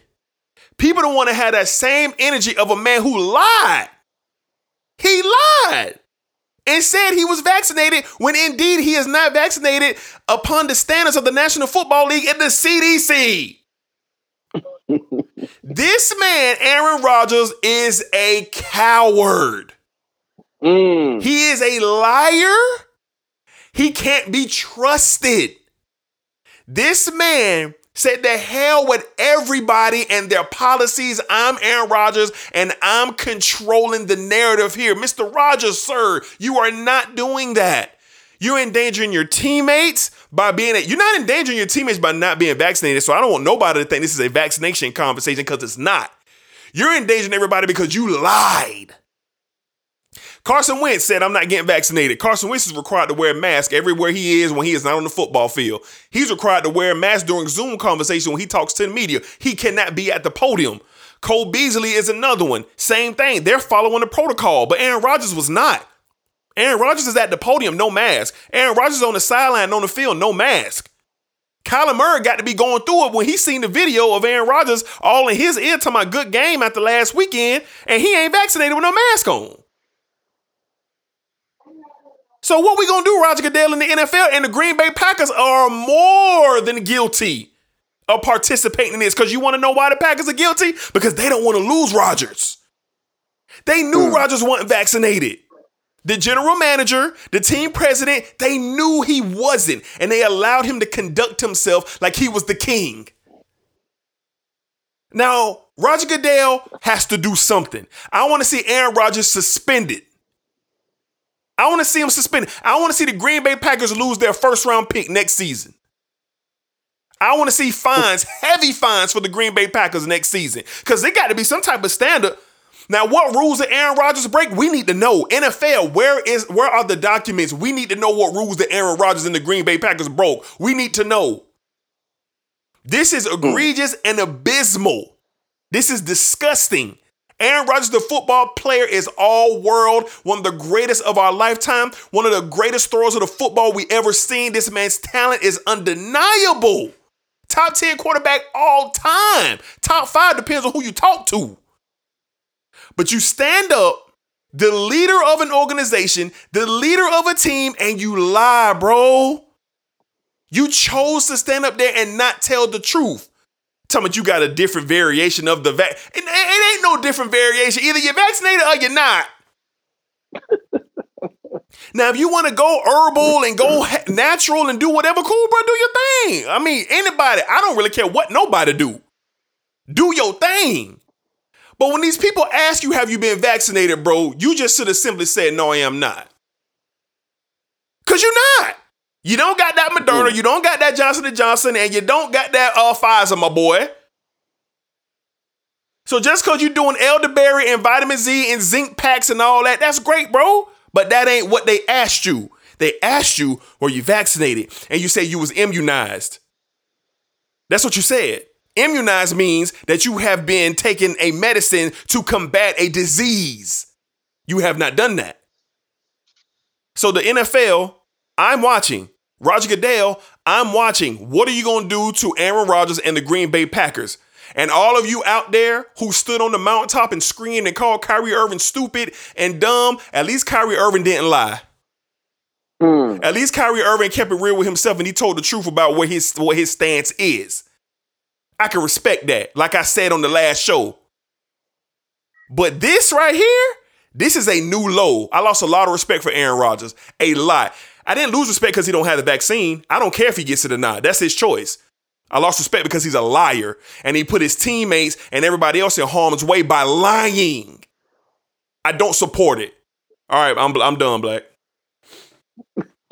people don't want to have that same energy of a man who lied. He lied and said he was vaccinated when indeed he is not vaccinated upon the standards of the National Football League and the CDC. this man, Aaron Rodgers, is a coward. Mm. He is a liar. He can't be trusted. This man said the hell with everybody and their policies. I'm Aaron Rodgers and I'm controlling the narrative here. Mr. Rodgers, sir, you are not doing that. You're endangering your teammates by being a, you're not endangering your teammates by not being vaccinated. So I don't want nobody to think this is a vaccination conversation because it's not. You're endangering everybody because you lied. Carson Wentz said, I'm not getting vaccinated. Carson Wentz is required to wear a mask everywhere he is when he is not on the football field. He's required to wear a mask during Zoom conversation when he talks to the media. He cannot be at the podium. Cole Beasley is another one. Same thing. They're following the protocol, but Aaron Rodgers was not. Aaron Rodgers is at the podium, no mask. Aaron Rodgers on the sideline, on the field, no mask. Kyler Murray got to be going through it when he seen the video of Aaron Rodgers all in his ear talking about good game after last weekend, and he ain't vaccinated with no mask on. So what we gonna do, Roger Goodell and the NFL and the Green Bay Packers are more than guilty of participating in this. Because you want to know why the Packers are guilty? Because they don't want to lose Rodgers. They knew hmm. Rodgers wasn't vaccinated. The general manager, the team president, they knew he wasn't, and they allowed him to conduct himself like he was the king. Now, Roger Goodell has to do something. I want to see Aaron Rodgers suspended. I want to see him suspended. I want to see the Green Bay Packers lose their first round pick next season. I want to see fines, heavy fines for the Green Bay Packers next season. Because they got to be some type of standard. Now, what rules did Aaron Rodgers break? We need to know. NFL, where is where are the documents? We need to know what rules that Aaron Rodgers and the Green Bay Packers broke. We need to know. This is hmm. egregious and abysmal. This is disgusting. Aaron Rodgers, the football player, is all world, one of the greatest of our lifetime, one of the greatest throwers of the football we ever seen. This man's talent is undeniable. Top 10 quarterback all time. Top five depends on who you talk to. But you stand up, the leader of an organization, the leader of a team, and you lie, bro. You chose to stand up there and not tell the truth. Tell me you got a different variation of the vac. It, it ain't no different variation. Either you're vaccinated or you're not. now, if you want to go herbal and go natural and do whatever, cool, bro, do your thing. I mean, anybody, I don't really care what nobody do. Do your thing. But when these people ask you, have you been vaccinated, bro, you just should have simply said, no, I am not. Because you're not. You don't got that Moderna, you don't got that Johnson & Johnson, and you don't got that uh, Pfizer, my boy. So just because you're doing elderberry and vitamin Z and zinc packs and all that, that's great, bro. But that ain't what they asked you. They asked you, were you vaccinated? And you say you was immunized. That's what you said. Immunized means that you have been taking a medicine to combat a disease. You have not done that. So the NFL, I'm watching. Roger Goodell, I'm watching. What are you going to do to Aaron Rodgers and the Green Bay Packers? And all of you out there who stood on the mountaintop and screamed and called Kyrie Irving stupid and dumb, at least Kyrie Irving didn't lie. Hmm. At least Kyrie Irving kept it real with himself and he told the truth about what his what his stance is. I can respect that, like I said on the last show. But this right here, this is a new low. I lost a lot of respect for Aaron Rodgers. A lot. I didn't lose respect because he don't have the vaccine. I don't care if he gets it or not. That's his choice. I lost respect because he's a liar and he put his teammates and everybody else in harm's way by lying. I don't support it. All right, I'm I'm done, Black.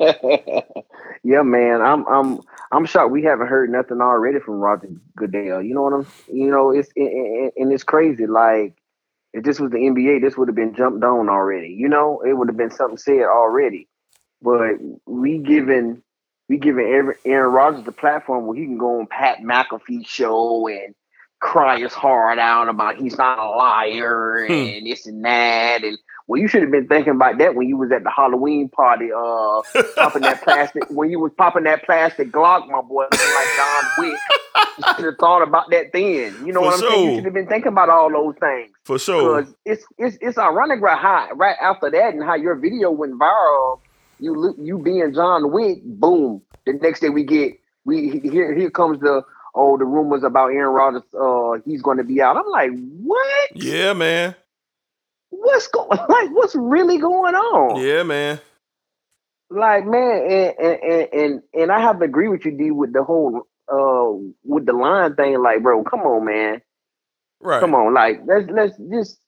yeah, man. I'm I'm I'm shocked we haven't heard nothing already from Roger Goodell. You know what I'm? You know, it's and and it's crazy. Like if this was the NBA, this would have been jumped on already. You know, it would have been something said already. But we given we giving Aaron, Rodgers the platform where he can go on Pat McAfee show and cry his heart out about he's not a liar Hmm. and this and that and well you should have been thinking about that when you was at the Halloween party uh popping that plastic when you was popping that plastic Glock my boy like John Wick you should have thought about that then you know For what I'm saying you should have been thinking about all those things For sure. because it's it's it's ironic right how right after that and how your video went viral. You you being John Wick, boom. The next day we get we here here comes the oh the rumors about Aaron Rodgers. Uh, he's going to be out. I'm like, what? Yeah, man. What's going like? What's really going on? Yeah, man. Like man, and and and and, and I have to agree with you, D, with the whole uh with the line thing. Like, bro, come on, man. Right. Come on, like let's let's just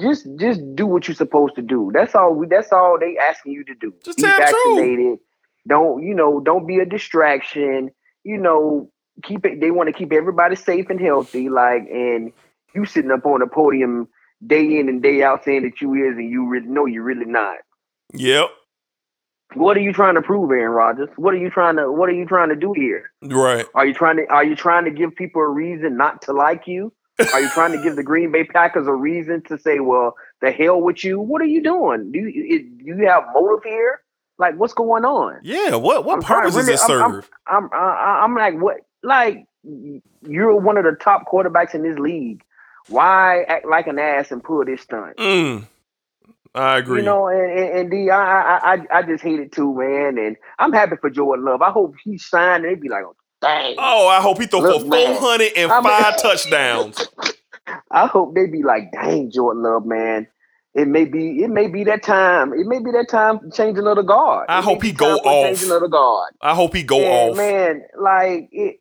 just just do what you're supposed to do. That's all we that's all they asking you to do. Just be tell the truth. vaccinated. Don't you know, don't be a distraction. You know, keep it they want to keep everybody safe and healthy, like and you sitting up on a podium day in and day out saying that you is and you really know you're really not. Yep. What are you trying to prove, Aaron Rodgers? What are you trying to what are you trying to do here? Right. Are you trying to are you trying to give people a reason not to like you? Are you trying to give the Green Bay Packers a reason to say, "Well, the hell with you"? What are you doing? Do you it, do you have motive here? Like, what's going on? Yeah. What what I'm purpose really, it I'm- I'm- serve? I'm I, I'm like, what? Like, you're one of the top quarterbacks in this league. Why act like an ass and pull this stunt? Mm. I agree. You know, and, and, and D, I, I, I, I just hate it too, man. And I'm happy for Jordan Love. I hope he signed and they be like, oh. Oh, I hope he throw Look, for 405 I mean- touchdowns. I hope they be like, dang, Jordan Love, man. It may be, it may be that time. It may be that time changing of the guard. I It may hope he go off. Changing of the guard. I hope he go And, off. man. Like it,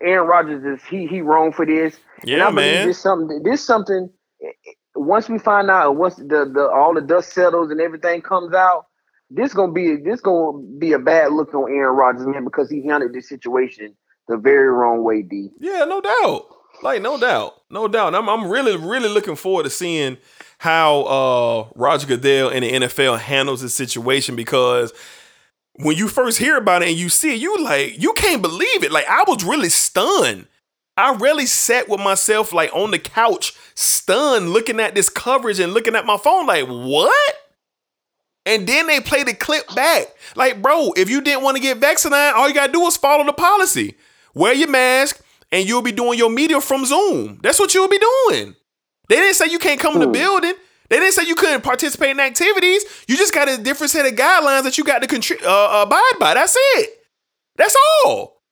Aaron Rodgers is he he wrong for this. and Yeah, I man. This something. This something. Eh, eh, once we find out, once the the all the dust settles and everything comes out, this gonna be this gonna be a bad look on Aaron Rodgers, man, because he handled this situation the very wrong way, D. Yeah, no doubt. Like no doubt, no doubt. I'm I'm really really looking forward to seeing how uh Roger Goodell and the NFL handles this situation because when you first hear about it and you see it, you like you can't believe it. Like I was really stunned. I really sat with myself like on the couch, stunned, looking at this coverage and looking at my phone, like what? And then they play the clip back. Like, bro, if you didn't want to get vaccinated, all you gotta do is follow the policy. Wear your mask, and you'll be doing your media from Zoom. That's what you'll be doing. They didn't say you can't come in the Hmm. building. They didn't say you couldn't participate in activities. You just got a different set of guidelines that you got to contri- uh, abide by. That's it. That's all.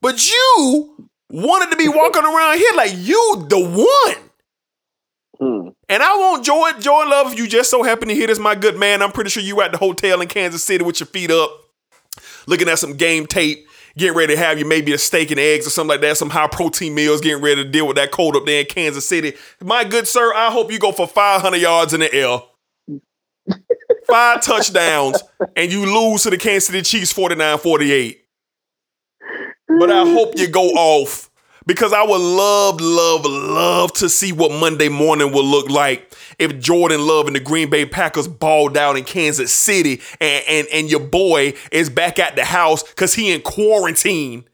But you wanted to be walking around here like you the one. And I want Jordan, Jordan Love, if you just so happen to hear this, my good man, I'm pretty sure you at the hotel in Kansas City with your feet up, looking at some game tape, getting ready to have you maybe a steak and eggs or something like that, some high protein meals, getting ready to deal with that cold up there in Kansas City. My good sir, I hope you go for 500 yards in the air. Five touchdowns, and you lose to the Kansas City Chiefs 49 48. But I hope you go off because I would love, love, love to see what Monday morning will look like if Jordan Love and the Green Bay Packers balled out in Kansas City and, and, and your boy is back at the house because he in quarantine.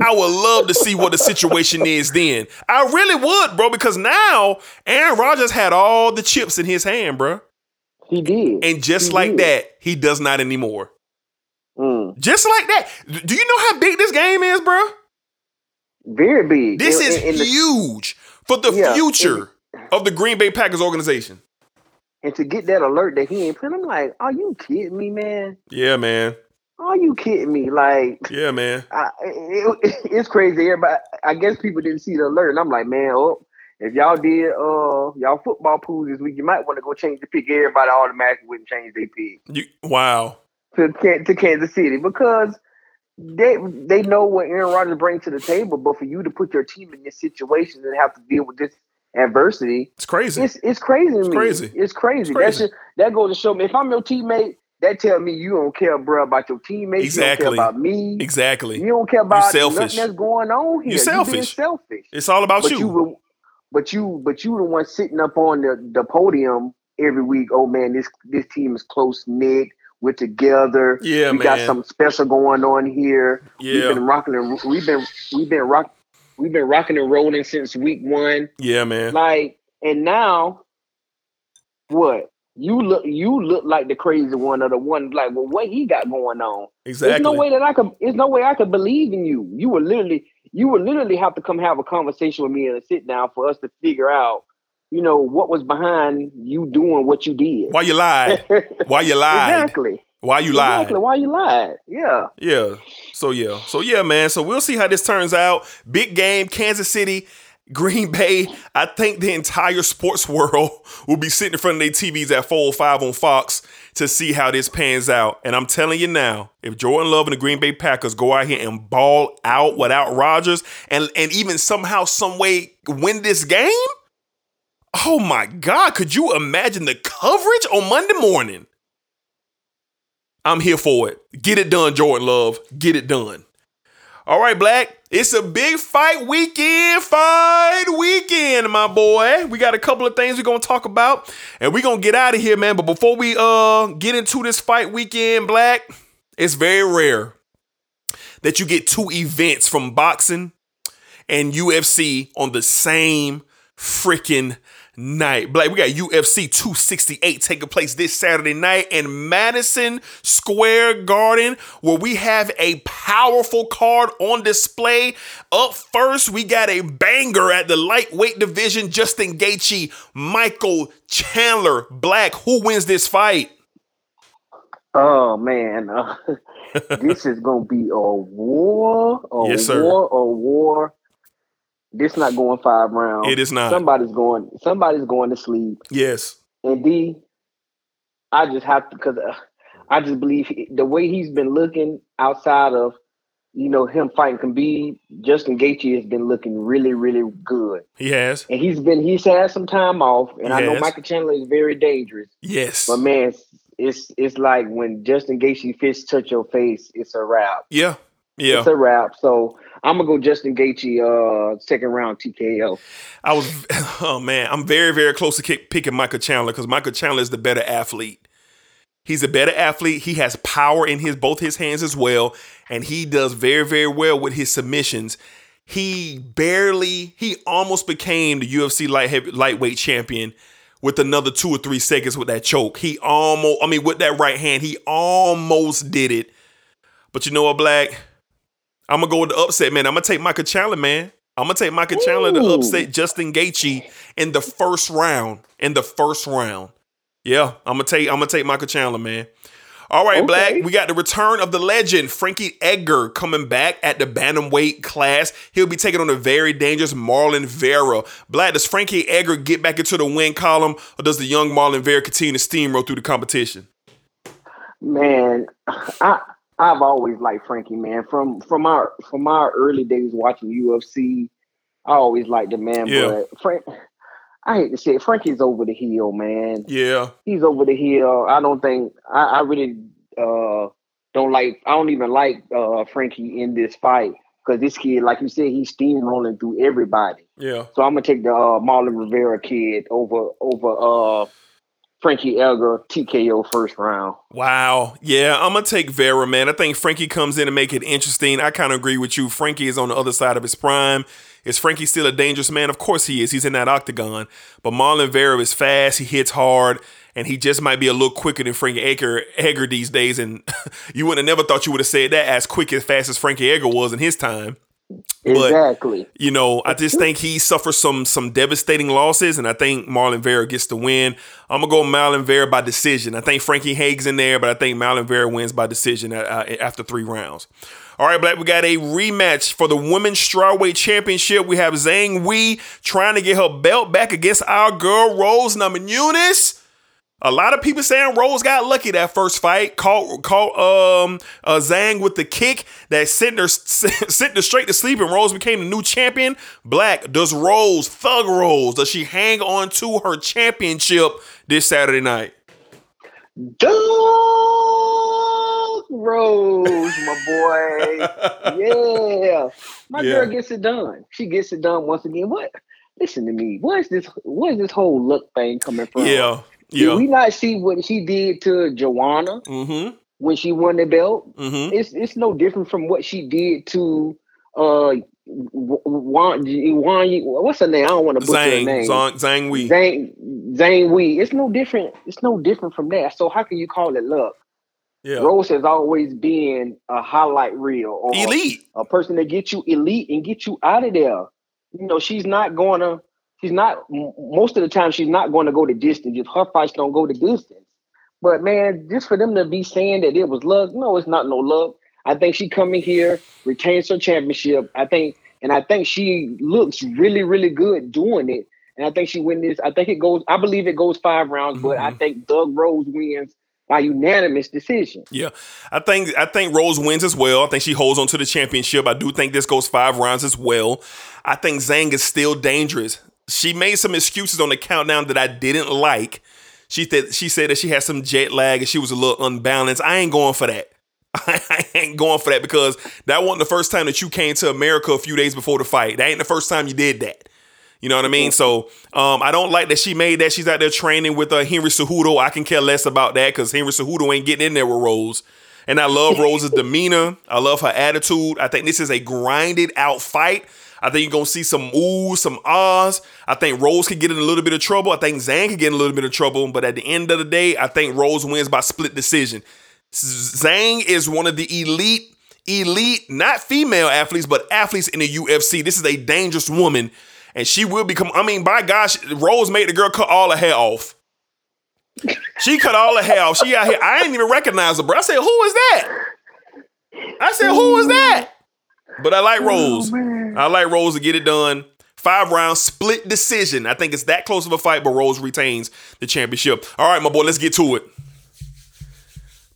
I would love to see what the situation is then. I really would, bro, because now Aaron Rodgers had all the chips in his hand, bro. He did. And just He like did. that, he does not anymore. Mm. Just like that. Do you know how big this game is, bro? Very big. This And- is and the- huge for the Yeah, future of the Green Bay Packers organization. and to get that alert that he ain't playing, I'm like, are you kidding me, man? Yeah, man. Are you kidding me? Like, Yeah, man. I, it, it's crazy. Everybody, I guess people didn't see the alert, and I'm like, man, oh, if y'all did uh y'all football pools this week, you might want to go change the pick. Everybody automatically wouldn't change their pick You, wow. to to Kansas City because they they know what Aaron Rodgers brings to the table. But for you to put your team in this situation and have to deal with this adversity, It's crazy. it's it's crazy to It's me. crazy. It's crazy. It's That's just, that goes to show me if I'm your teammate, that tell me you don't care, bro, about your teammates. You Exactly. don't care about me. exactly. You don't care about selfish. nothing that's going on here. You You being selfish. selfish. It's all about But you. you, but you, but you the one sitting up on the, the podium every week. Oh man, this this team is close knit. We're together. Yeah, man. we got man. something special going on here. Yeah. We've been rocking and we've been we've been rock we've been rocking and rolling since week one. Yeah, man. Like, and now, what? You look, you look like the crazy one or the one like, well, what he got going on? Exactly. There's no way that I could. There's no way I could believe in you. You would literally, you would literally have to come have a conversation with me and a sit down for us to figure out, you know, what was behind you doing what you did. Why you lied? Why you lied? exactly. Why you lied? Exactly. Why you lied? Yeah. Yeah. So yeah. So yeah, man. So we'll see how this turns out. Big game, Kansas City, Green Bay. I think the entire sports world will be sitting in front of their TVs at 405 on Fox to see how this pans out. And I'm telling you now, if Jordan Love and the Green Bay Packers go out here and ball out without Rodgers and, and even somehow, some way win this game, oh my God, could you imagine the coverage on Monday morning? I'm here for it. Get it done, Jordan Love. Get it done. All right, Black. It's a big fight weekend. Fight weekend, my boy. We got a couple of things we're gonna talk about, and we're gonna get out of here, man. But before we uh get into this fight weekend, Black, it's very rare that you get two events from boxing and UFC on the same freaking night. Black, we got UFC 268 taking place this Saturday night in Madison Square Garden, where we have a powerful card on display. Up first, we got a banger at the lightweight division. Justin Gaethje, Michael Chandler. Black, who wins this fight? Oh man, uh, this is gonna be a war, a Yes, sir. war, a war. This not going five rounds. It is not. Somebody's going. Somebody's going to sleep. Yes. And D, I just have to because uh, I just believe he- the way he's been looking outside of you know him fighting Khabib, Justin Gaethje has been looking really, really good. He has. And he's been he's had some time off, and I know Michael Chandler is very dangerous. Yes. But man, it's it's, it's like when Justin Gaethje fists touch your face, it's a wrap. Yeah. Yeah. It's a wrap. So I'm gonna go Justin Gaethje, uh, second round TKO. I was, oh man, I'm very, very close to kick, picking Michael Chandler because Michael Chandler is the better athlete. He's a better athlete. He has power in his both his hands as well, and he does very, very well with his submissions. He barely, he almost became the UFC light heavy, lightweight champion with another two or three seconds with that choke. He almost, I mean, with that right hand, he almost did it. But you know what, Black? I'm gonna go with the upset, man. I'm gonna take Michael Chandler, man. I'm gonna take Michael Chandler to upset Justin Gaethje in the first round. In the first round, yeah, I'm gonna take I'm gonna take Michael Chandler, man. All right, Okay. Black. We got the return of the legend Frankie Edgar coming back at the bantamweight class. He'll be taking on a very dangerous Marlon Vera. Black, does Frankie Edgar get back into the win column, or does the young Marlon Vera continue to steamroll through the competition? Man, I I've always liked Frankie, man. From from our from our early days watching UFC, I always liked the man. Yeah. But Frank, I hate to say it, Frankie's over the hill, man. Yeah, He's over the hill. I don't think I, I really uh don't like. I don't even like uh Frankie in this fight because this kid, like you said, he's steamrolling through everybody. yeah. So I'm gonna take the uh, Marlon Rivera kid over over uh Frankie Edgar TKO first round. Wow. Yeah, I'm gonna take Vera, man. I think Frankie comes in and make it interesting. I kind of agree with you. Frankie is on the other side of his prime. Is Frankie still a dangerous man? Of course he is. He's in that octagon. But Marlon Vera is fast. He hits hard, and he just might be a little quicker than Frankie Edgar, Edgar these days. And you wouldn't have never thought you would have said that as quick as fast as Frankie Edgar was in his time. Exactly. You know, I just think he suffers some some devastating losses, and I think Marlon Vera gets the win. I'm gonna go Marlon Vera by decision. I think Frankie Hague's in there, but I think Marlon Vera wins by decision uh, uh, after three rounds. All right, Black, we got a rematch for the Women's Strawweight Championship. We have Zhang Wei trying to get her belt back against our girl Rose Namajunas. A lot of people saying Rose got lucky that first fight, caught caught um uh, Zhang with the kick that sent her sent her straight to sleep, and Rose became the new champion. Black does Rose Thug Rose does she hang on to her championship this Saturday night? Thug Rose, my boy. yeah. My Yeah. girl gets it done. She gets it done once again. What? Listen to me. What is this? What is this whole look thing coming from? Yeah, Did we not see what she did to Joanna Mm-hmm. when she won the belt? Mm-hmm. It's it's no different from what she did to uh Wan, Wan what's her name? I don't want to butcher her Zhang name. Zhang Zhang Wei. Zhang Zhang Wei. It's no different. It's no different from that. So how can you call it luck? Yeah. Rose has always been a highlight reel or Elite. a person that gets you elite and get you out of there. You know, she's not gonna. She's not. Most of the time, she's not going to go the distance. If her fights don't go the distance, but man, just for them to be saying that it was luck, no, it's not no luck. I think she coming here retains her championship. I think, and I think she looks really, really good doing it. And I think she win this. I think it goes. I believe it goes five rounds, but I mm-hmm. think Thug Rose wins by unanimous decision. Yeah, I think I think Rose wins as well. I think she holds on to the championship. I do think this goes five rounds as well. I think Zhang is still dangerous. She made some excuses on the countdown that I didn't like. She said she said that she had some jet lag and she was a little unbalanced. I ain't going for that. I ain't going for that because that wasn't the first time that you came to America a few days before the fight. That ain't the first time you did that. You know what I mean? So um, I don't like that she made that. She's out there training with uh, Henry Cejudo. I can care less about that because Henry Cejudo ain't getting in there with Rose. And I love Rose's demeanor. I love her attitude. I think this is a grinded out fight. I think you're gonna see some oohs, some ahs. I think Rose could get in a little bit of trouble. I think Zhang could get in a little bit of trouble. But at the end of the day, I think Rose wins by split decision. Zhang is one of the elite, elite, not female athletes, but athletes in the UFC. This is a dangerous woman, and she will become. I mean, by gosh, Rose made the girl cut all her hair off. She cut all her hair off. She out here. I ain't even recognize her, bro. I said, who is that? I said, who is that? But I like oh, Rose. I like Rose to get it done. Five rounds, split decision. I think it's that close of a fight, but Rose retains the championship. All right, my boy, let's get to it.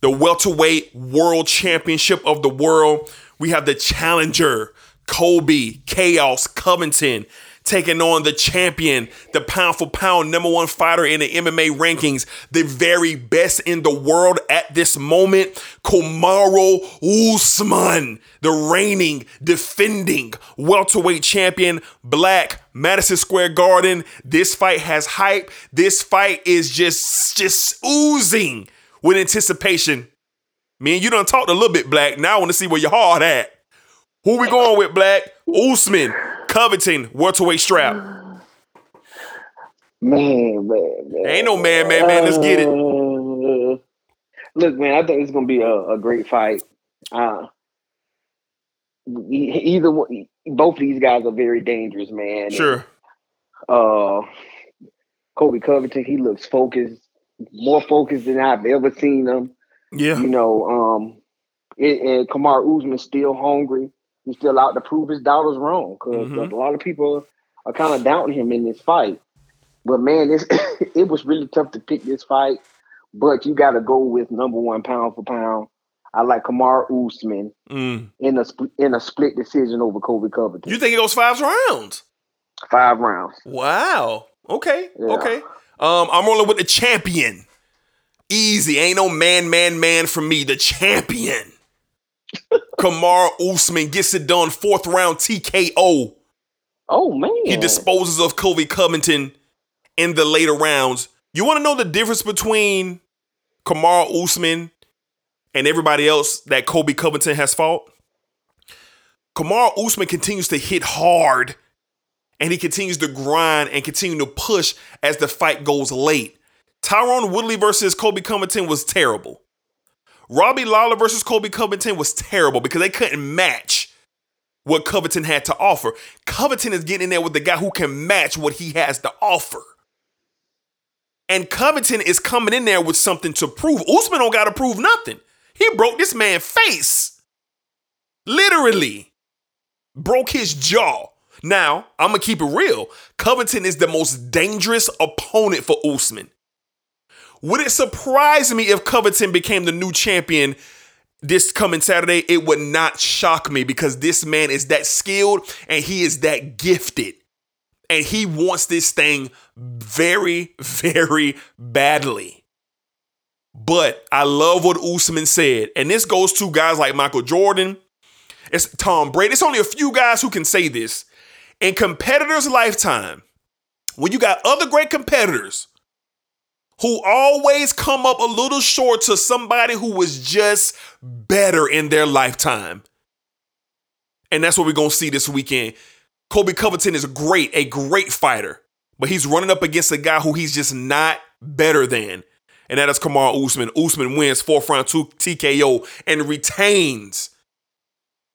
The welterweight world championship of the world. We have the challenger, Colby Chaos Covington, taking on the champion, the pound for pound number one fighter in the MMA rankings, the very best in the world at this moment, Kamaru Usman, the reigning, defending welterweight champion, Black Madison Square Garden. This fight has hype. This fight is just just oozing with anticipation. Man, you done talked a little bit, Black. Now I want to see where your heart at. Who we going with, Black? Usman, Covington, welterweight strap. Man, man, man. Ain't no man, man, man. Let's get it. Uh, look, man, I think it's gonna be a, a great fight. Uh, either one, both of these guys are very dangerous, man. Sure. Uh, Colby Covington, he looks focused, more focused than I've ever seen him. Yeah. You know, um, it, and Kamar Usman's still hungry. He's still out to prove his doubters wrong because Mhm. a lot of people are kind of doubting him in this fight. But man, it's, it was really tough to pick this fight. But you got to go with number one pound for pound. I like Kamar Usman Mm. in a in a split decision over Colby Covington. You think it goes five rounds? Five rounds. Wow. Okay. Yeah. Okay. Um, I'm rolling with the champion. Easy. Ain't no man, man, man for me. The champion. Kamar Usman gets it done. Fourth round TKO. Oh man, He disposes of Colby Covington in the later rounds. You want to know the difference between Kamar Usman and everybody else that Colby Covington has fought? Kamar Usman continues to hit hard and he continues to grind and continue to push as the fight goes late. Tyron Woodley versus Colby Covington was terrible. Robbie Lawler versus Colby Covington was terrible because they couldn't match what Covington had to offer. Covington is getting in there with the guy who can match what he has to offer. And Covington is coming in there with something to prove. Usman don't got to prove nothing. He broke this man's face. Literally. Broke his jaw. Now, I'm going to keep it real. Covington is the most dangerous opponent for Usman. Would it surprise me if Covington became the new champion this coming Saturday? It would not shock me because this man is that skilled and he is that gifted. And he wants this thing very, very badly. But I love what Usman said. And this goes to guys like Michael Jordan. It's Tom Brady. It's only a few guys who can say this. In competitors' lifetime, when you got other great competitors who always come up a little short to somebody who was just better in their lifetime. And that's what we're going to see this weekend. Colby Covington is great, a great fighter, but he's running up against a guy who he's just not better than. And that is Kamar Usman. Usman wins fourth round two TKO and retains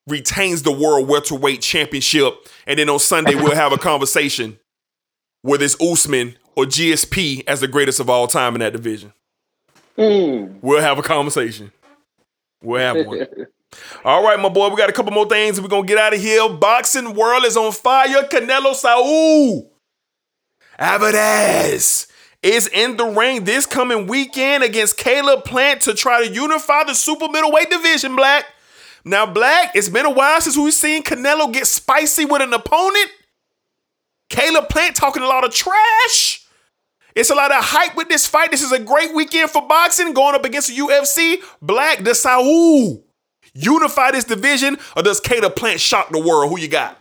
retains the world welterweight championship. And then on Sunday we'll have a conversation whether this Usman or GSP as the greatest of all time in that division. Mm. We'll have a conversation. We'll have one. All right, my boy, we got a couple more things. We're gonna get out of here. Boxing world is on fire. Canelo Saul Alvarez is in the ring this coming weekend against Caleb Plant to try to unify the super middleweight division. Black. Now, Black, it's been a while since we've seen Canelo get spicy with an opponent. Caleb Plant talking a lot of trash. It's a lot of hype with this fight. This is a great weekend for boxing going up against the UFC. Black, the Saul unify this division, or does Caleb Plant shock the world? Who you got?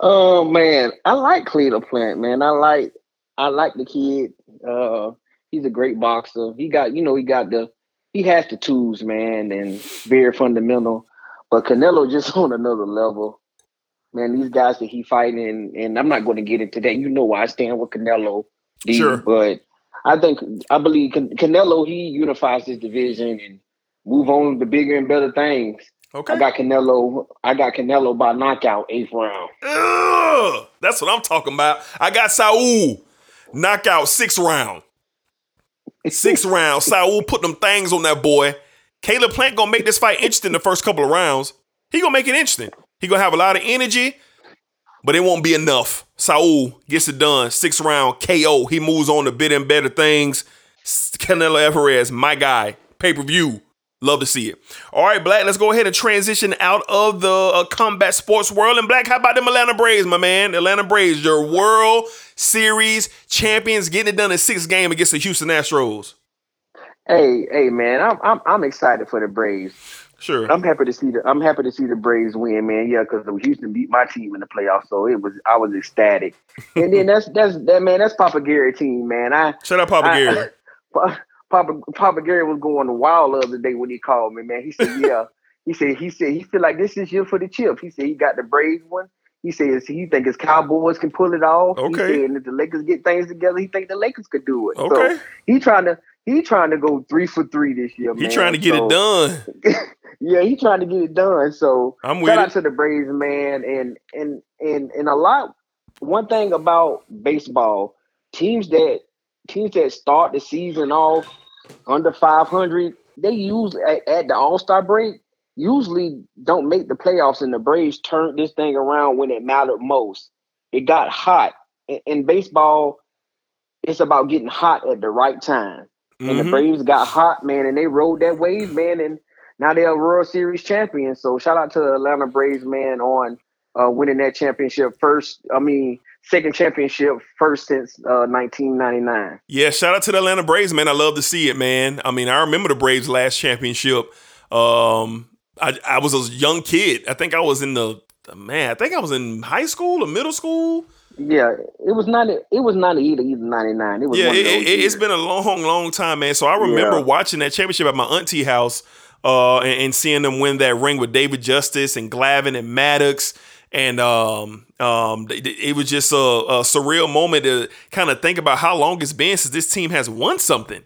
Oh man, I like Cleveland Plant, man. I like I like the kid. Uh he's a great boxer. He got, you know, he got the he has the tools, man, and very fundamental. But Canelo just on another level. Man, these guys that he fighting, and, and I'm not going to get into that. You know why I stand with Canelo, Sure. but I think I believe Can- Canelo he unifies this division and move on to bigger and better things. Okay. I got Canelo. I got Canelo by knockout eighth round. Ugh, that's what I'm talking about. I got Saul knockout six round. Six round. Saul put them things on that boy. Caleb Plant gonna make this fight interesting the first couple of rounds. He gonna make it interesting. He gonna have a lot of energy, but it won't be enough. Saul gets it done. Six round KO. He moves on to bigger and better things. Canelo Alvarez, my guy. Pay per view. Love to see it. All right, Black, let's go ahead and transition out of the uh, combat sports world. And Black, how about them Atlanta Braves, my man? Atlanta Braves, your World Series champions, getting it done in six game against the Houston Astros. Hey, hey, man, I'm I'm I'm excited for the Braves. Sure. I'm happy to see the I'm happy to see the Braves win, man. Yeah, because Houston beat my team in the playoffs, so it was I was ecstatic. and then that's that's that man, that's Papa Gary team, man. I Shut up, Papa I- Gary. Papa Papa Gary was going wild the other day when he called me, man. He said, "Yeah." he said, "He said he feel like this is year for the chip." He said he got the Braves one. He says he think his Cowboys can pull it off. He Okay. said, and if the Lakers get things together, he think the Lakers could do it. Okay. So he trying to he trying to go three for three this year. He man. trying to get So- it done. yeah, he trying to get it done. So I'm with shout out it. to the Braves, man, and and and and a lot. One thing about baseball, teams that teams that start the season off under 500, they use at, at the All Star break usually don't make the playoffs, and the Braves turned this thing around when it mattered most. It got hot in, in baseball. It's about getting hot at the right time. And the Mhm. Braves got hot, man, and they rode that wave, man, and now they're World Series champions. So shout out to the Atlanta Braves, man, on uh, winning that championship first. I mean, second championship first since uh, 1999. Yeah, shout out to the Atlanta Braves, man. I love to see it, man. I mean, I remember the Braves last championship. Um, I, I was a young kid. I think I was in the man. I think I was in high school or middle school. Yeah, it was not. It was not either either 99. It was Yeah, it, of those it, it's been a long, long time, man. So I remember Yeah. watching that championship at my auntie house, uh, and, and seeing them win that ring with David Justice and Glavine and Maddux, and um, um, it was just a, a surreal moment to kind of think about how long it's been since this team has won something.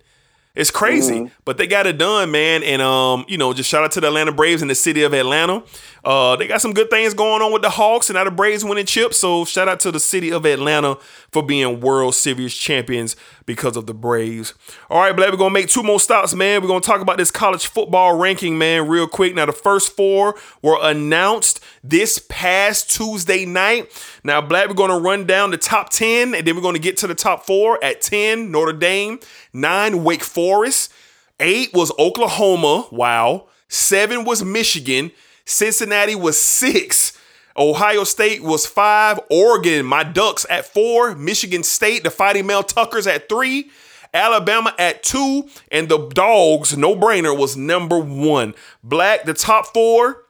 It's crazy, Mm-hmm. but they got it done, man. And um, you know, just shout out to the Atlanta Braves and the city of Atlanta. Uh, they got some good things going on with the Hawks and now the Braves winning chips. So shout out to the city of Atlanta for being World Series champions because of the Braves. All right, Black, we're gonna make two more stops, man. We're gonna talk about this college football ranking, man, real quick. Now, the first four were announced this past Tuesday night. Now, Black, we're gonna run down the top 10, and then we're gonna get to the top four at 10, Notre Dame, nine, Wake Forest, eight was Oklahoma. Wow. Seven was Michigan. Cincinnati was six. Ohio State was five. Oregon, my Ducks at four. Michigan State, the Fighting Mel Tuckers at three. Alabama at two. And the Dogs, no brainer, was number one. Black, the top four.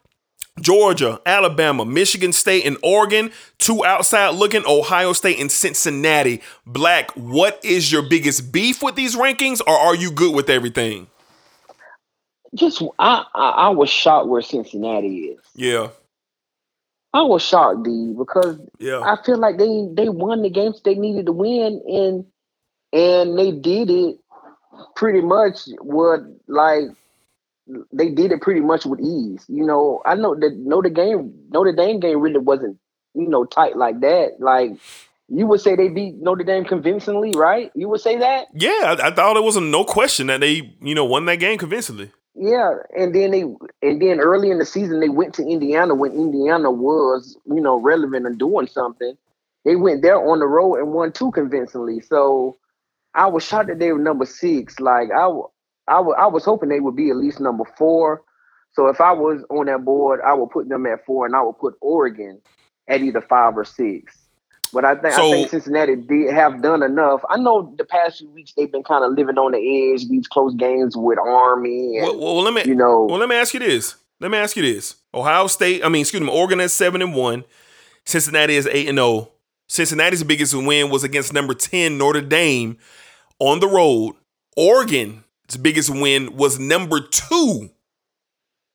Georgia, Alabama, Michigan State, and Oregon. Two outside looking, Ohio State and Cincinnati. Black, what is your biggest beef with these rankings, or are you good with everything? Just I, I I was shocked where Cincinnati is. Yeah, I was shocked, D, because yeah. I feel like they they won the games they needed to win, and and they did it pretty much What like they did it pretty much with ease. You know, I know that Notre Dame Notre Dame game really wasn't you know tight like that. Like you would say they beat Notre Dame convincingly, right? You would say that. Yeah, I, I thought it was a no question that they, you know, won that game convincingly. Yeah, and then they and then early in the season they went to Indiana when Indiana was you know relevant and doing something. They went there on the road and won two convincingly. So I was shocked that they were number six. Like I, I, w- I was hoping they would be at least number four. So if I was on that board, I would put them at four, and I would put Oregon at either five or six. But I think So- I think Cincinnati did have done enough. I know the past few weeks they've been kind of living on the edge, these close games with Army and Well, well, let me, you know. well, let me ask you this. Let me ask you this. Ohio State, I mean, excuse me, Oregon is seven and one. Cincinnati is eight and zero. Cincinnati's biggest win was against number ten Notre Dame on the road. Oregon's biggest win was number two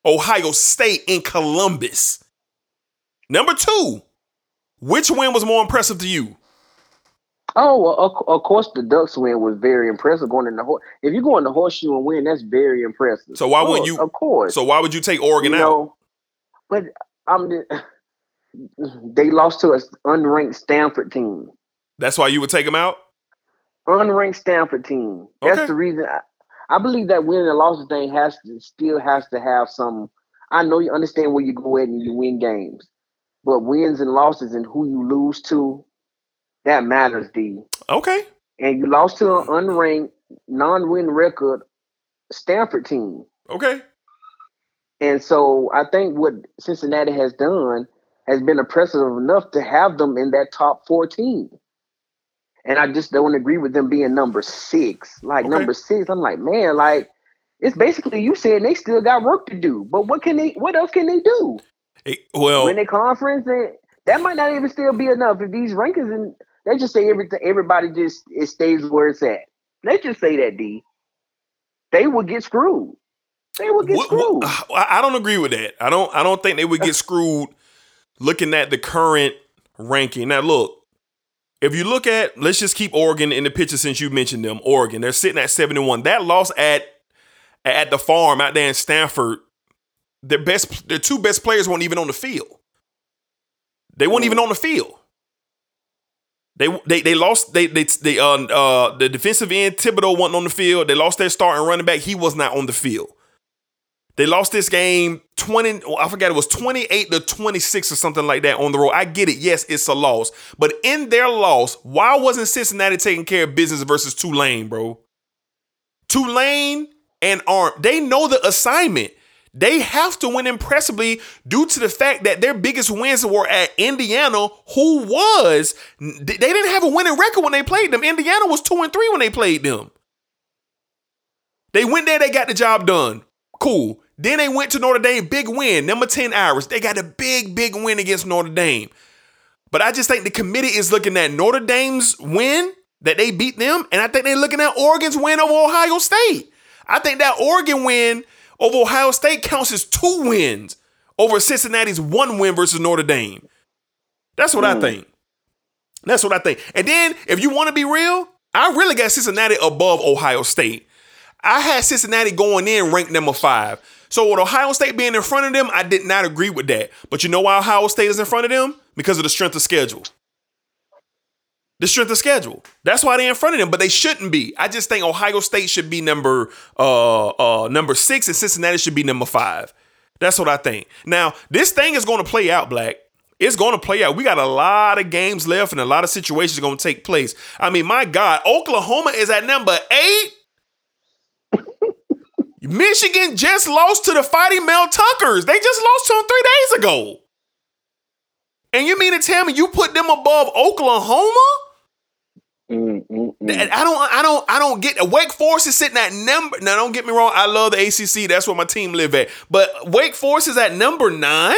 Ohio State in Columbus. Number two. Which win was more impressive to you? Oh, well, of, of course, the Ducks win was very impressive. Going in the horse, if you go in the horseshoe and win, that's very impressive. So why wouldn't you- Of course. So why would you take Oregon you out? know, but I'm. They lost to an unranked Stanford team. That's why you would take them out. unranked Stanford team. That's Okay. the reason. I, I believe that winning and losses thing has to still has to have some. I know you understand where you go at and you win games, but wins and losses and who you lose to, that matters, D. Okay. And you lost to an unranked, non-win record Stanford team. Okay. And so I think what Cincinnati has done has been impressive enough to have them in that top 14. And I just don't agree with them being number six. Like Okay. number six, I'm like, man, like it's basically you saying they still got work to do. But what can they what else can they do? Well, Win a conference and that might not even still be enough if these rankings and they just say everything everybody just it stays where it's at. They just say that D. They would get screwed. They would get What- screwed. what- I don't agree with that. I don't. I don't think they would get screwed looking at the current ranking. Now, look, if you look at, let's just keep Oregon in the picture since you mentioned them. Oregon, they're sitting at seventy-one. That loss at at the farm out there in Stanford, their best, their two best players weren't even on the field. They weren't even on the field. They they they lost they they they uh uh the defensive end Thibodeaux wasn't on the field. They lost their starting running back. He was not on the field. They lost this game 20, oh, I forgot it was 28 to 26 or something like that on the road. I get it. Yes, it's a loss. But in their loss, why wasn't Cincinnati taking care of business versus Tulane, bro? Tulane and Arm, they know the assignment. They have to win impressively due to the fact that their biggest wins were at Indiana, who was they didn't have a winning record when they played them. Indiana was two and three when they played them. They went there, they got the job done. Cool. Then they went to Notre Dame, big win, number 10 Irish. They got a big, big win against Notre Dame. But I just think the committee is looking at Notre Dame's win that they beat them, and I think they're looking at Oregon's win over Ohio State. I think that Oregon win over Ohio State counts as two wins over Cincinnati's one win versus Notre Dame. That's what I hmm. think. That's what I think. And then, if you want to be real, I really got Cincinnati above Ohio State. I had Cincinnati going in ranked number five. So with Ohio State being in front of them, I did not agree with that. But you know why Ohio State is in front of them? Because of the strength of schedule. The strength of schedule. That's why they're in front of them, but they shouldn't be. I just think Ohio State should be number uh uh number six and Cincinnati should be number five. That's what I think. Now, this thing is going to play out, Black. It's going to play out. We got a lot of games left and a lot of situations going to take place. I mean, my God, Oklahoma is at number eight. Michigan just lost to the Fighting Mel Tuckers. They just lost to them three days ago. And you mean to tell me you put them above Oklahoma? Mm, mm, mm. I don't, I don't, I don't get. Wake Forest is sitting at number. Now, don't get me wrong. I love the ACC. That's where my team live at. But Wake Forest is at number nine.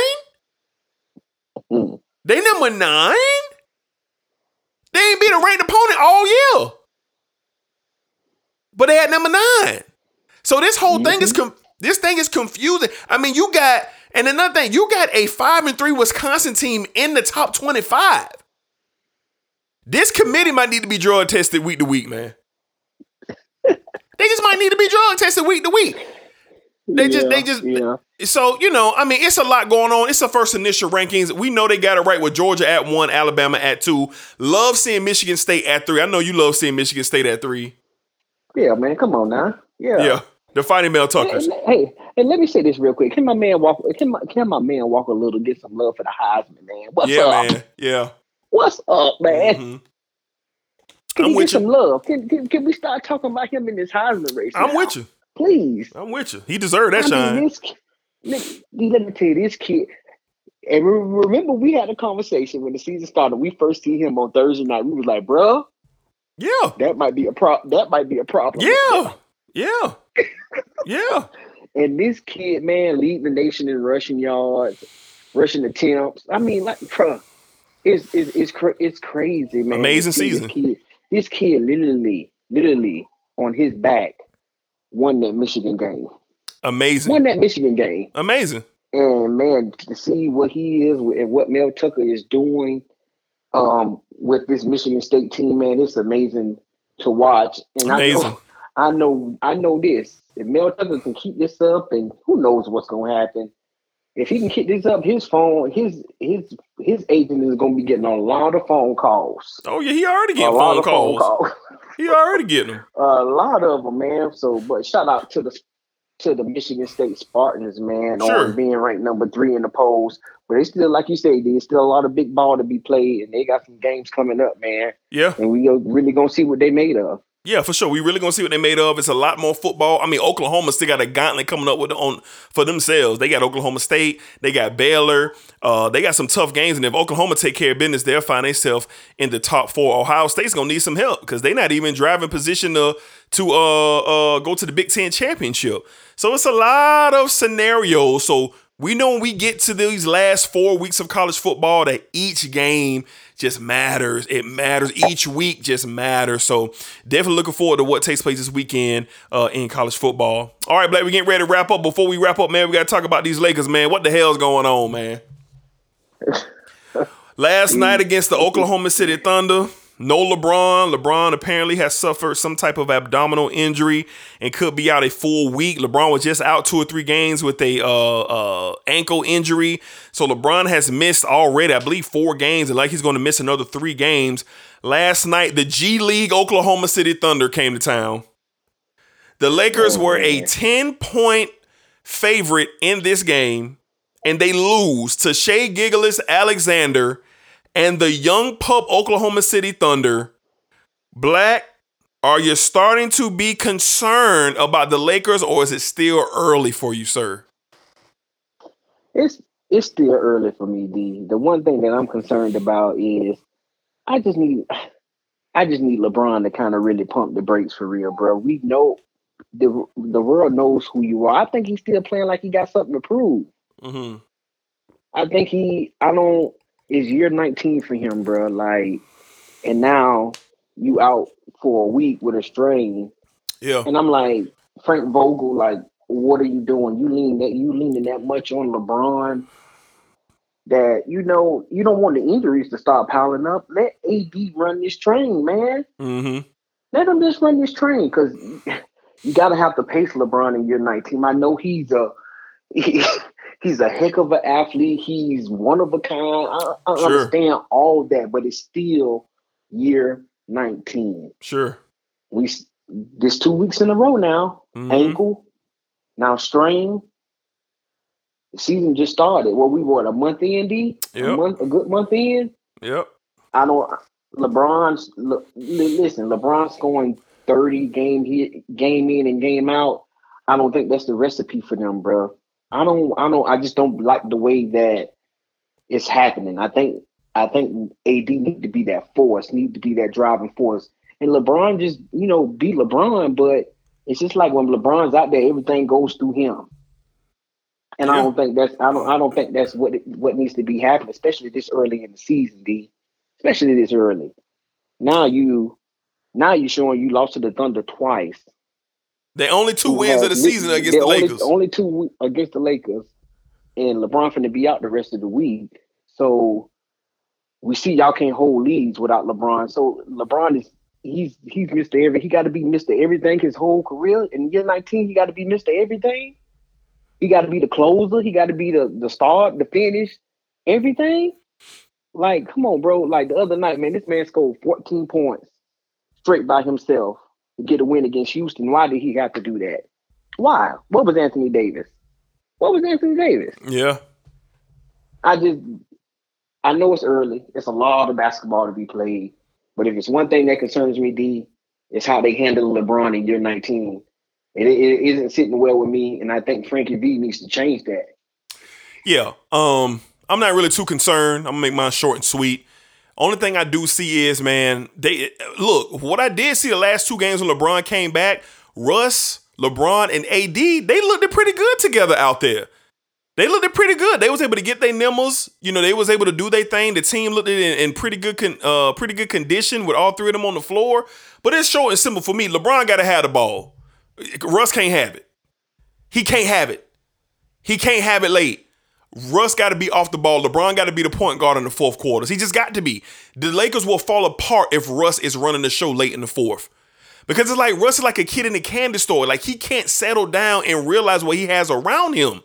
Mm. They number nine. They ain't beat a ranked opponent all year. But they at number nine. So this whole thing is mm-hmm. com- this thing is confusing. I mean, you got and another thing, you got a five and three Wisconsin team in the top twenty five. This committee might need to be drug tested week to week, man. they just might need to be drug tested week to week. They just, they just, yeah. so you know, I mean, it's a lot going on. It's the first initial rankings. We know they got it right with Georgia at one, Alabama at two. Love seeing Michigan State at three. I know you love seeing Michigan State at three. Yeah, man, come on now. Yeah. Yeah, the Fighting Mel Tuckers. Hey, hey, and let me say this real quick. Can my man walk? Can my can my man walk a little? Get some love for the Heisman, man. What's Yeah, up? man. Yeah. What's up, man? Mhm. Can I'm he get some love? Can, can can we start talking about him in this Heisman race? I'm now? with you. please. I'm with you. He deserved that I shine. mean, this let, me tell you, this kid. And re- remember, we had a conversation when the season started. We first see him on Thursday night. We was like, "Bro, yeah. that might be a pro. That might be a problem." Yeah. Yeah. Yeah. And this kid, man, lead the nation in rushing yards, rushing attempts. I mean, like, bro, it's it's it's, cra- it's crazy, man. Amazing This season. This kid, this kid, literally, literally on his back, won that Michigan game. Amazing. Won that Michigan game. Amazing. And man, to see what he is and what Mel Tucker is doing um, with this Michigan State team, man, it's amazing to watch. And Amazing. I know, I know, I know this. If Mel Tucker can keep this up, and who knows what's going to happen. If he can keep this up, his phone, his his his agent is going to be getting a lot of phone calls. Oh yeah, he already A getting lot phone of calls. phone calls. He already getting them. a lot of them, man. So, but shout out to the to the Michigan State Spartans, man, Sure. on being ranked number three in the polls. But they still, like you say, there's still a lot of big ball to be played, and they got some games coming up, man. Yeah. And we go- really gonna see what they made of. Yeah, for sure. We really gonna see what they made of. It's a lot more football. I mean, Oklahoma still got a gauntlet coming up with on for themselves. They got Oklahoma State, they got Baylor. Uh, they got some tough games, and if Oklahoma take care of business, they'll find themselves in the top four. Ohio State's gonna need some help because they're not even driving position to to uh uh go to the Big Ten championship. So it's a lot of scenarios. So we know when we get to these last four weeks of college football that each game just matters. It matters. Each week just matters. So definitely looking forward to what takes place this weekend uh, in college football. All right, Blake, we getting ready to wrap up. Before we wrap up, man, we got to talk about these Lakers, man. What the hell's going on, man? Last night against the Oklahoma City Thunder, no LeBron. LeBron apparently has suffered some type of abdominal injury and could be out a full week. LeBron was just out two or three games with a uh, uh, ankle injury, so LeBron has missed already, I believe, four games, and like he's going to miss another three games. Last night, the G League Oklahoma City Thunder came to town. The Lakers were a ten point favorite in this game, and they lose to Shai Gilgeous-Alexander and the young pup Oklahoma City Thunder. Black, are you starting to be concerned about the Lakers, or is it still early for you, sir? It's it's still early for me, D. The one thing that I'm concerned about is I just need I just need LeBron to kind of really pump the brakes for real, bro. We know the the world knows who you are. I think he's still playing like he got something to prove. Mm-hmm. I think he I don't it's year 19 for him, bro. Like and now you out for a week with a strain. Yeah. And I'm like, Frank Vogel, like, what are you doing? You lean that you leaning that much on LeBron that you know you don't want the injuries to start piling up. Let AD run this train, man. Mm-hmm. Let him just run this train because you got to have to pace LeBron in year 19. I know he's a he's a heck of an athlete. He's one of a kind. I, I Sure. understand all that, but it's still year 19 Sure. we this two weeks in a row now. Mhm. Ankle, now strain. The season just started. Well, we were a month in, D. Yep. A month, a good month in. Yep. I don't. LeBron's li- listen. LeBron's going thirty game hit, game in and game out. I don't think that's the recipe for them, bro. I don't. I don't. I just don't like the way that it's happening. I think. I think AD need to be that force. Need to be that driving force. And LeBron just, you know, be LeBron. But it's just like when LeBron's out there, everything goes through him. And I don't think that's. I don't. I don't think that's what it, what needs to be happening, especially this early in the season, D especially this early. Now you, now you're showing you lost to the Thunder twice. The only two wins of the season against the only, Lakers. Only two against the Lakers, and LeBron finna be out the rest of the week. So we see y'all can't hold leads without LeBron. So LeBron is he's he's Mr. Every he got to be Mr. Everything his whole career. In year 19, he got to be Mr. Everything. He got to be the closer. He got to be the the start, the finish, everything. Like, come on, bro. Like the other night, man, this man scored 14 points straight by himself to get a win against Houston. Why did he have to do that? Why? What was Anthony Davis? What was Anthony Davis? yeah. I just, I know it's early. It's a lot of basketball to be played. But if it's one thing that concerns me, D, it's how they handle LeBron in year 19. It, it isn't sitting well with me, and I think Frankie V needs to change that. Yeah. Um, I'm not really too concerned. I'm gonna make mine short and sweet. Only thing I do see is, man, they look, what I did see the last two games when LeBron came back, Russ, LeBron, and AD, they looked pretty good together out there. They looked pretty good. They was able to get their nimbles. You know, they was able to do their thing. The team looked in, in pretty good, con, uh, pretty good condition with all three of them on the floor. But it's short and simple for me. LeBron got to have the ball. Russ can't have it. He can't have it. He can't have it late. Russ got to be off the ball. LeBron got to be the point guard in the fourth quarters. He just got to be. The Lakers will fall apart if Russ is running the show late in the fourth. Because it's like Russ is like a kid in a candy store. Like he can't settle down and realize what he has around him.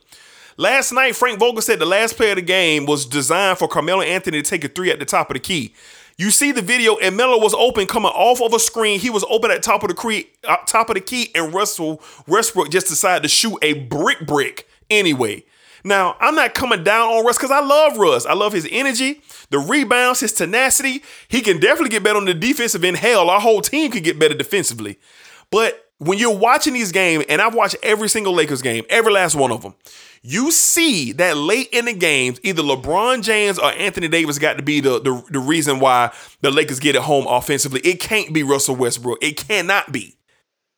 Last night, Frank Vogel said the last play of the game was designed for Carmelo Anthony to take a three at the top of the key. You see the video, and Melo was open coming off of a screen. He was open at top of the key, uh, top of the key, and Russell Westbrook just decided to shoot a brick brick anyway. Now, I'm not coming down on Russ because I love Russ. I love his energy, the rebounds, his tenacity. He can definitely get better on the defensive end. Hell, our whole team could get better defensively. But when you're watching these games, and I've watched every single Lakers game, every last one of them, you see that late in the games, either LeBron James or Anthony Davis got to be the, the, the reason why the Lakers get it home offensively. It can't be Russell Westbrook. It cannot be.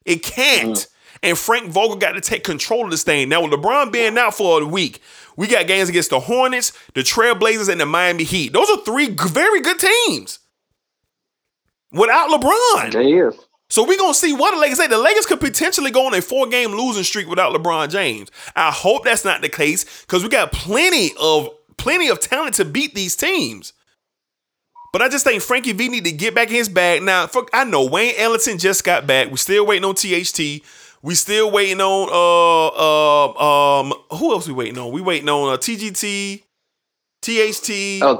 It can't. Mm. And Frank Vogel got to take control of this thing. Now, with LeBron being out for a week, we got games against the Hornets, the Trailblazers, and the Miami Heat. Those are three very good teams. Without LeBron. They is. So we're gonna see what the Lakers say. The Lakers could potentially go on a four-game losing streak without LeBron James. I hope that's not the case because we got plenty of plenty of talent to beat these teams. But I just think Frankie V need to get back in his bag. Now, fuck, I know Wayne Ellington just got back. We're still waiting on THT. We still waiting on uh uh um who else we waiting on? We waiting on uh, TGT, THT. Oh,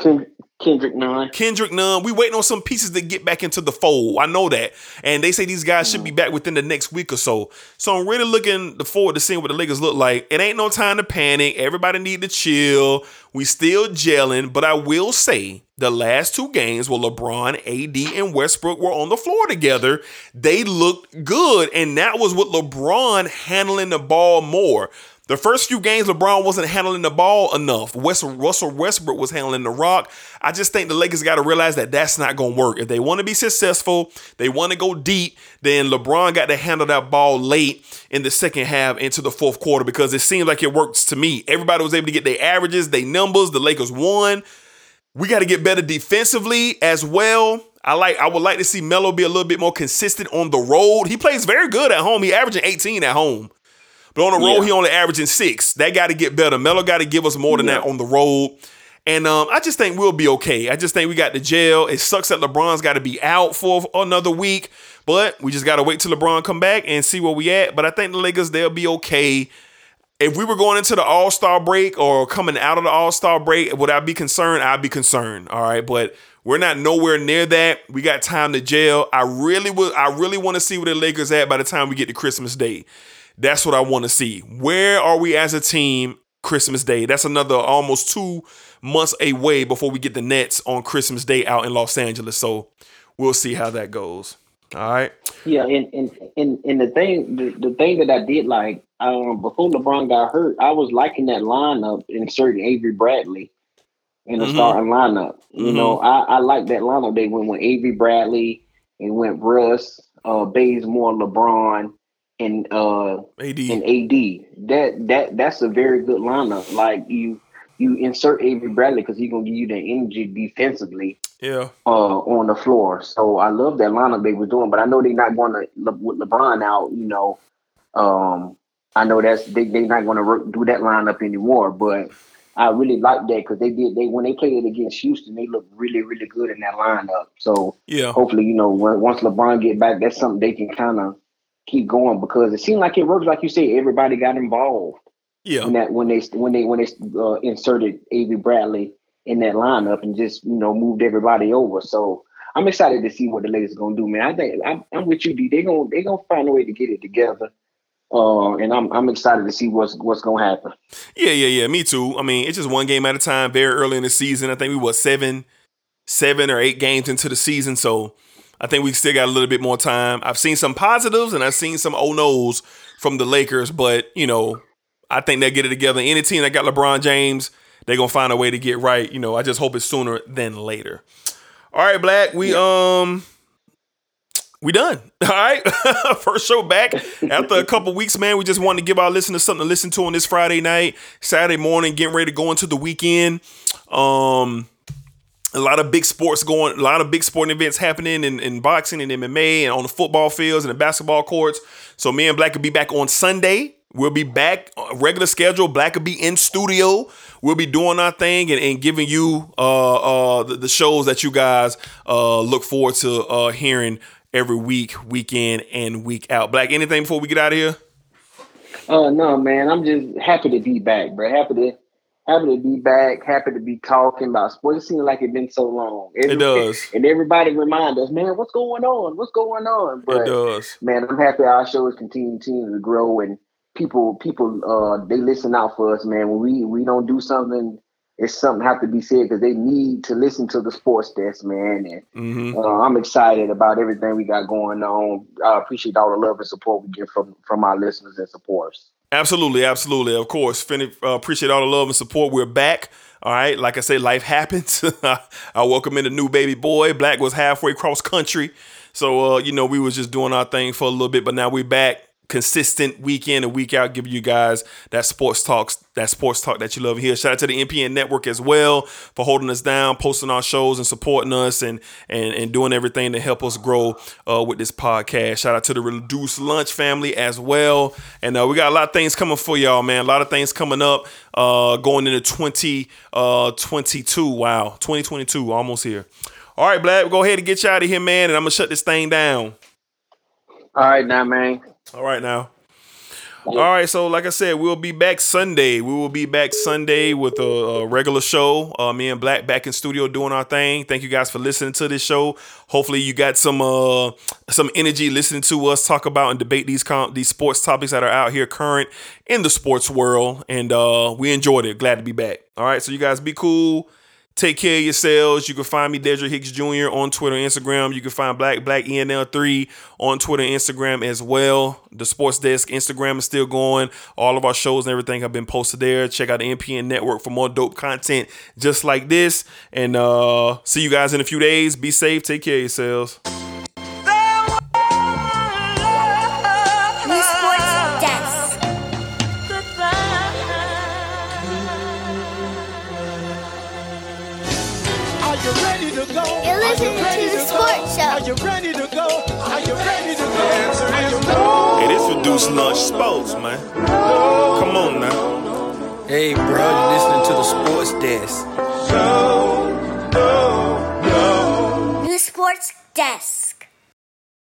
Kendrick Nunn. Kendrick Nunn. We waiting on some pieces to get back into the fold. I know that. And they say these guys should be back within the next week or so. So I'm really looking forward to seeing what the Lakers look like. It ain't no time to panic. Everybody need to chill. We still gelling. But I will say the last two games where LeBron, AD, and Westbrook were on the floor together, they looked good. And that was with LeBron handling the ball more. The first few games, LeBron wasn't handling the ball enough. West, Russell Westbrook was handling the rock. I just think the Lakers got to realize that that's not going to work. If they want to be successful, they want to go deep, then LeBron got to handle that ball late in the second half into the fourth quarter because it seems like it works to me. Everybody was able to get their averages, their numbers. The Lakers won. We got to get better defensively as well. I like. I would like to see Melo be a little bit more consistent on the road. He plays very good at home. He averaging 18 at home. But on the road, yeah. he only averaging six. That got to get better. Melo got to give us more than yeah. that on the road. And um, I just think we'll be okay. I just think we got the jail. It sucks that LeBron's got to be out for another week, but we just got to wait till LeBron come back and see where we at. But I think the Lakers they'll be okay. If we were going into the All Star break or coming out of the All Star break, would I be concerned? I'd be concerned. All right, but we're not nowhere near that. We got time to jail. I really would. I really want to see where the Lakers at by the time we get to Christmas Day. That's what I want to see. Where are we as a team Christmas Day? That's another almost two months away before we get the Nets on Christmas Day out in Los Angeles. So we'll see how that goes. All right. Yeah, and and and, and the thing the, the thing that I did like um, before LeBron got hurt, I was liking that lineup inserting Avery Bradley in the mm-hmm. starting lineup. You mm-hmm. know, I, I like that lineup. They went with Avery Bradley and went Russ, uh, Bazemore, LeBron, and uh AD. and AD. That that that's a very good lineup. Like you you insert Avery Bradley because he's gonna give you the energy defensively. Yeah. Uh, on the floor. So I love that lineup they were doing, but I know they're not going to Le- with LeBron out. You know, um, I know that's they they're not going to do that lineup anymore. But I really like that because they did they when they played it against Houston, they looked really really good in that lineup. So yeah, hopefully you know when, once LeBron get back, that's something they can kind of keep going because it seemed like it worked. Like you say, everybody got involved. Yeah. When that when they when they when they uh, inserted Avery Bradley in that lineup and just you know moved everybody over. So I'm excited to see what the Lakers are gonna do, man. I think I'm, I'm with you, D. They gonna they gonna find a way to get it together. Uh, and I'm I'm excited to see what's what's gonna happen. Yeah, yeah, yeah. Me too. I mean, it's just one game at a time. Very early in the season. I think we were seven, seven or eight games into the season. So I think we still got a little bit more time. I've seen some positives and I've seen some oh no's from the Lakers, but you know, I think they'll get it together. Any team that got LeBron James, they're gonna find a way to get right. You know, I just hope it's sooner than later. All right, Black, we um we done. All right. First show back after a couple weeks, man. We just wanted to give our listeners something to listen to on this Friday night, Saturday morning, getting ready to go into the weekend. Um, a lot of big sports going, a lot of big sporting events happening in, in boxing and MMA and on the football fields and the basketball courts. So me and Black will be back on Sunday. We'll be back regular schedule. Black will be in studio. We'll be doing our thing and, and giving you uh, uh, the, the, shows that you guys uh, look forward to uh, hearing every week, weekend and week out. Black, anything before we get out of here? Uh, no, man. I'm just happy to be back, bro. Happy to happy to be back. Happy to be talking about sports. It seems like it's been so long. It does. And everybody remind us, man, what's going on? What's going on? It does. man, I'm happy our show is continuing, continuing to grow and people people uh they listen out for us, man. When we we don't do something, it's something have to be said because they need to listen to the sports desk, man. And hmm uh, I'm excited about everything we got going on. I appreciate all the love and support we get from from our listeners and supporters. Absolutely, absolutely. Of course, Finny, uh, appreciate all the love and support. We're back. All right, like I say, life happens. I welcome in the new baby boy. Black was halfway cross country, so uh, you know we was just doing our thing for a little bit, but now we're back, consistent week in and week out, giving you guys that sports talks, that sports talk that you love here. Shout out to the NPN network as well for holding us down, posting our shows, and supporting us, and and and doing everything to help us grow uh, with this podcast. Shout out to the Reduced Lunch family as well, and uh, we got a lot of things coming for y'all, man. A lot of things coming up, uh, going into twenty uh twenty two. Wow, twenty twenty two, almost here. All right, Black, go ahead and get you out of here, man, and I'm gonna shut this thing down. All right, now, man. All right now. All right, so like I said, we'll be back Sunday. We will be back Sunday with a, a regular show. Uh, me and Black back in studio doing our thing. Thank you guys for listening to this show. Hopefully, you got some uh, some energy listening to us talk about and debate these com- these sports topics that are out here current in the sports world, and uh, we enjoyed it. Glad to be back. All right, so you guys be cool. Take care of yourselves. You can find me, Dedrick Hicks Jr. on Twitter and Instagram. You can find Black Black ENL3 on Twitter and Instagram as well. The Sports Desk Instagram is still going. All of our shows and everything have been posted there. Check out the NPN network for more dope content just like this. And uh see you guys in a few days. Be safe. Take care of yourselves. You ready to go? Are you ready to go? Answer is no. Hey, this reduced lunch sports, man. Come on now. Hey, bro, you're listening to the Sports Desk. New Sports Desk.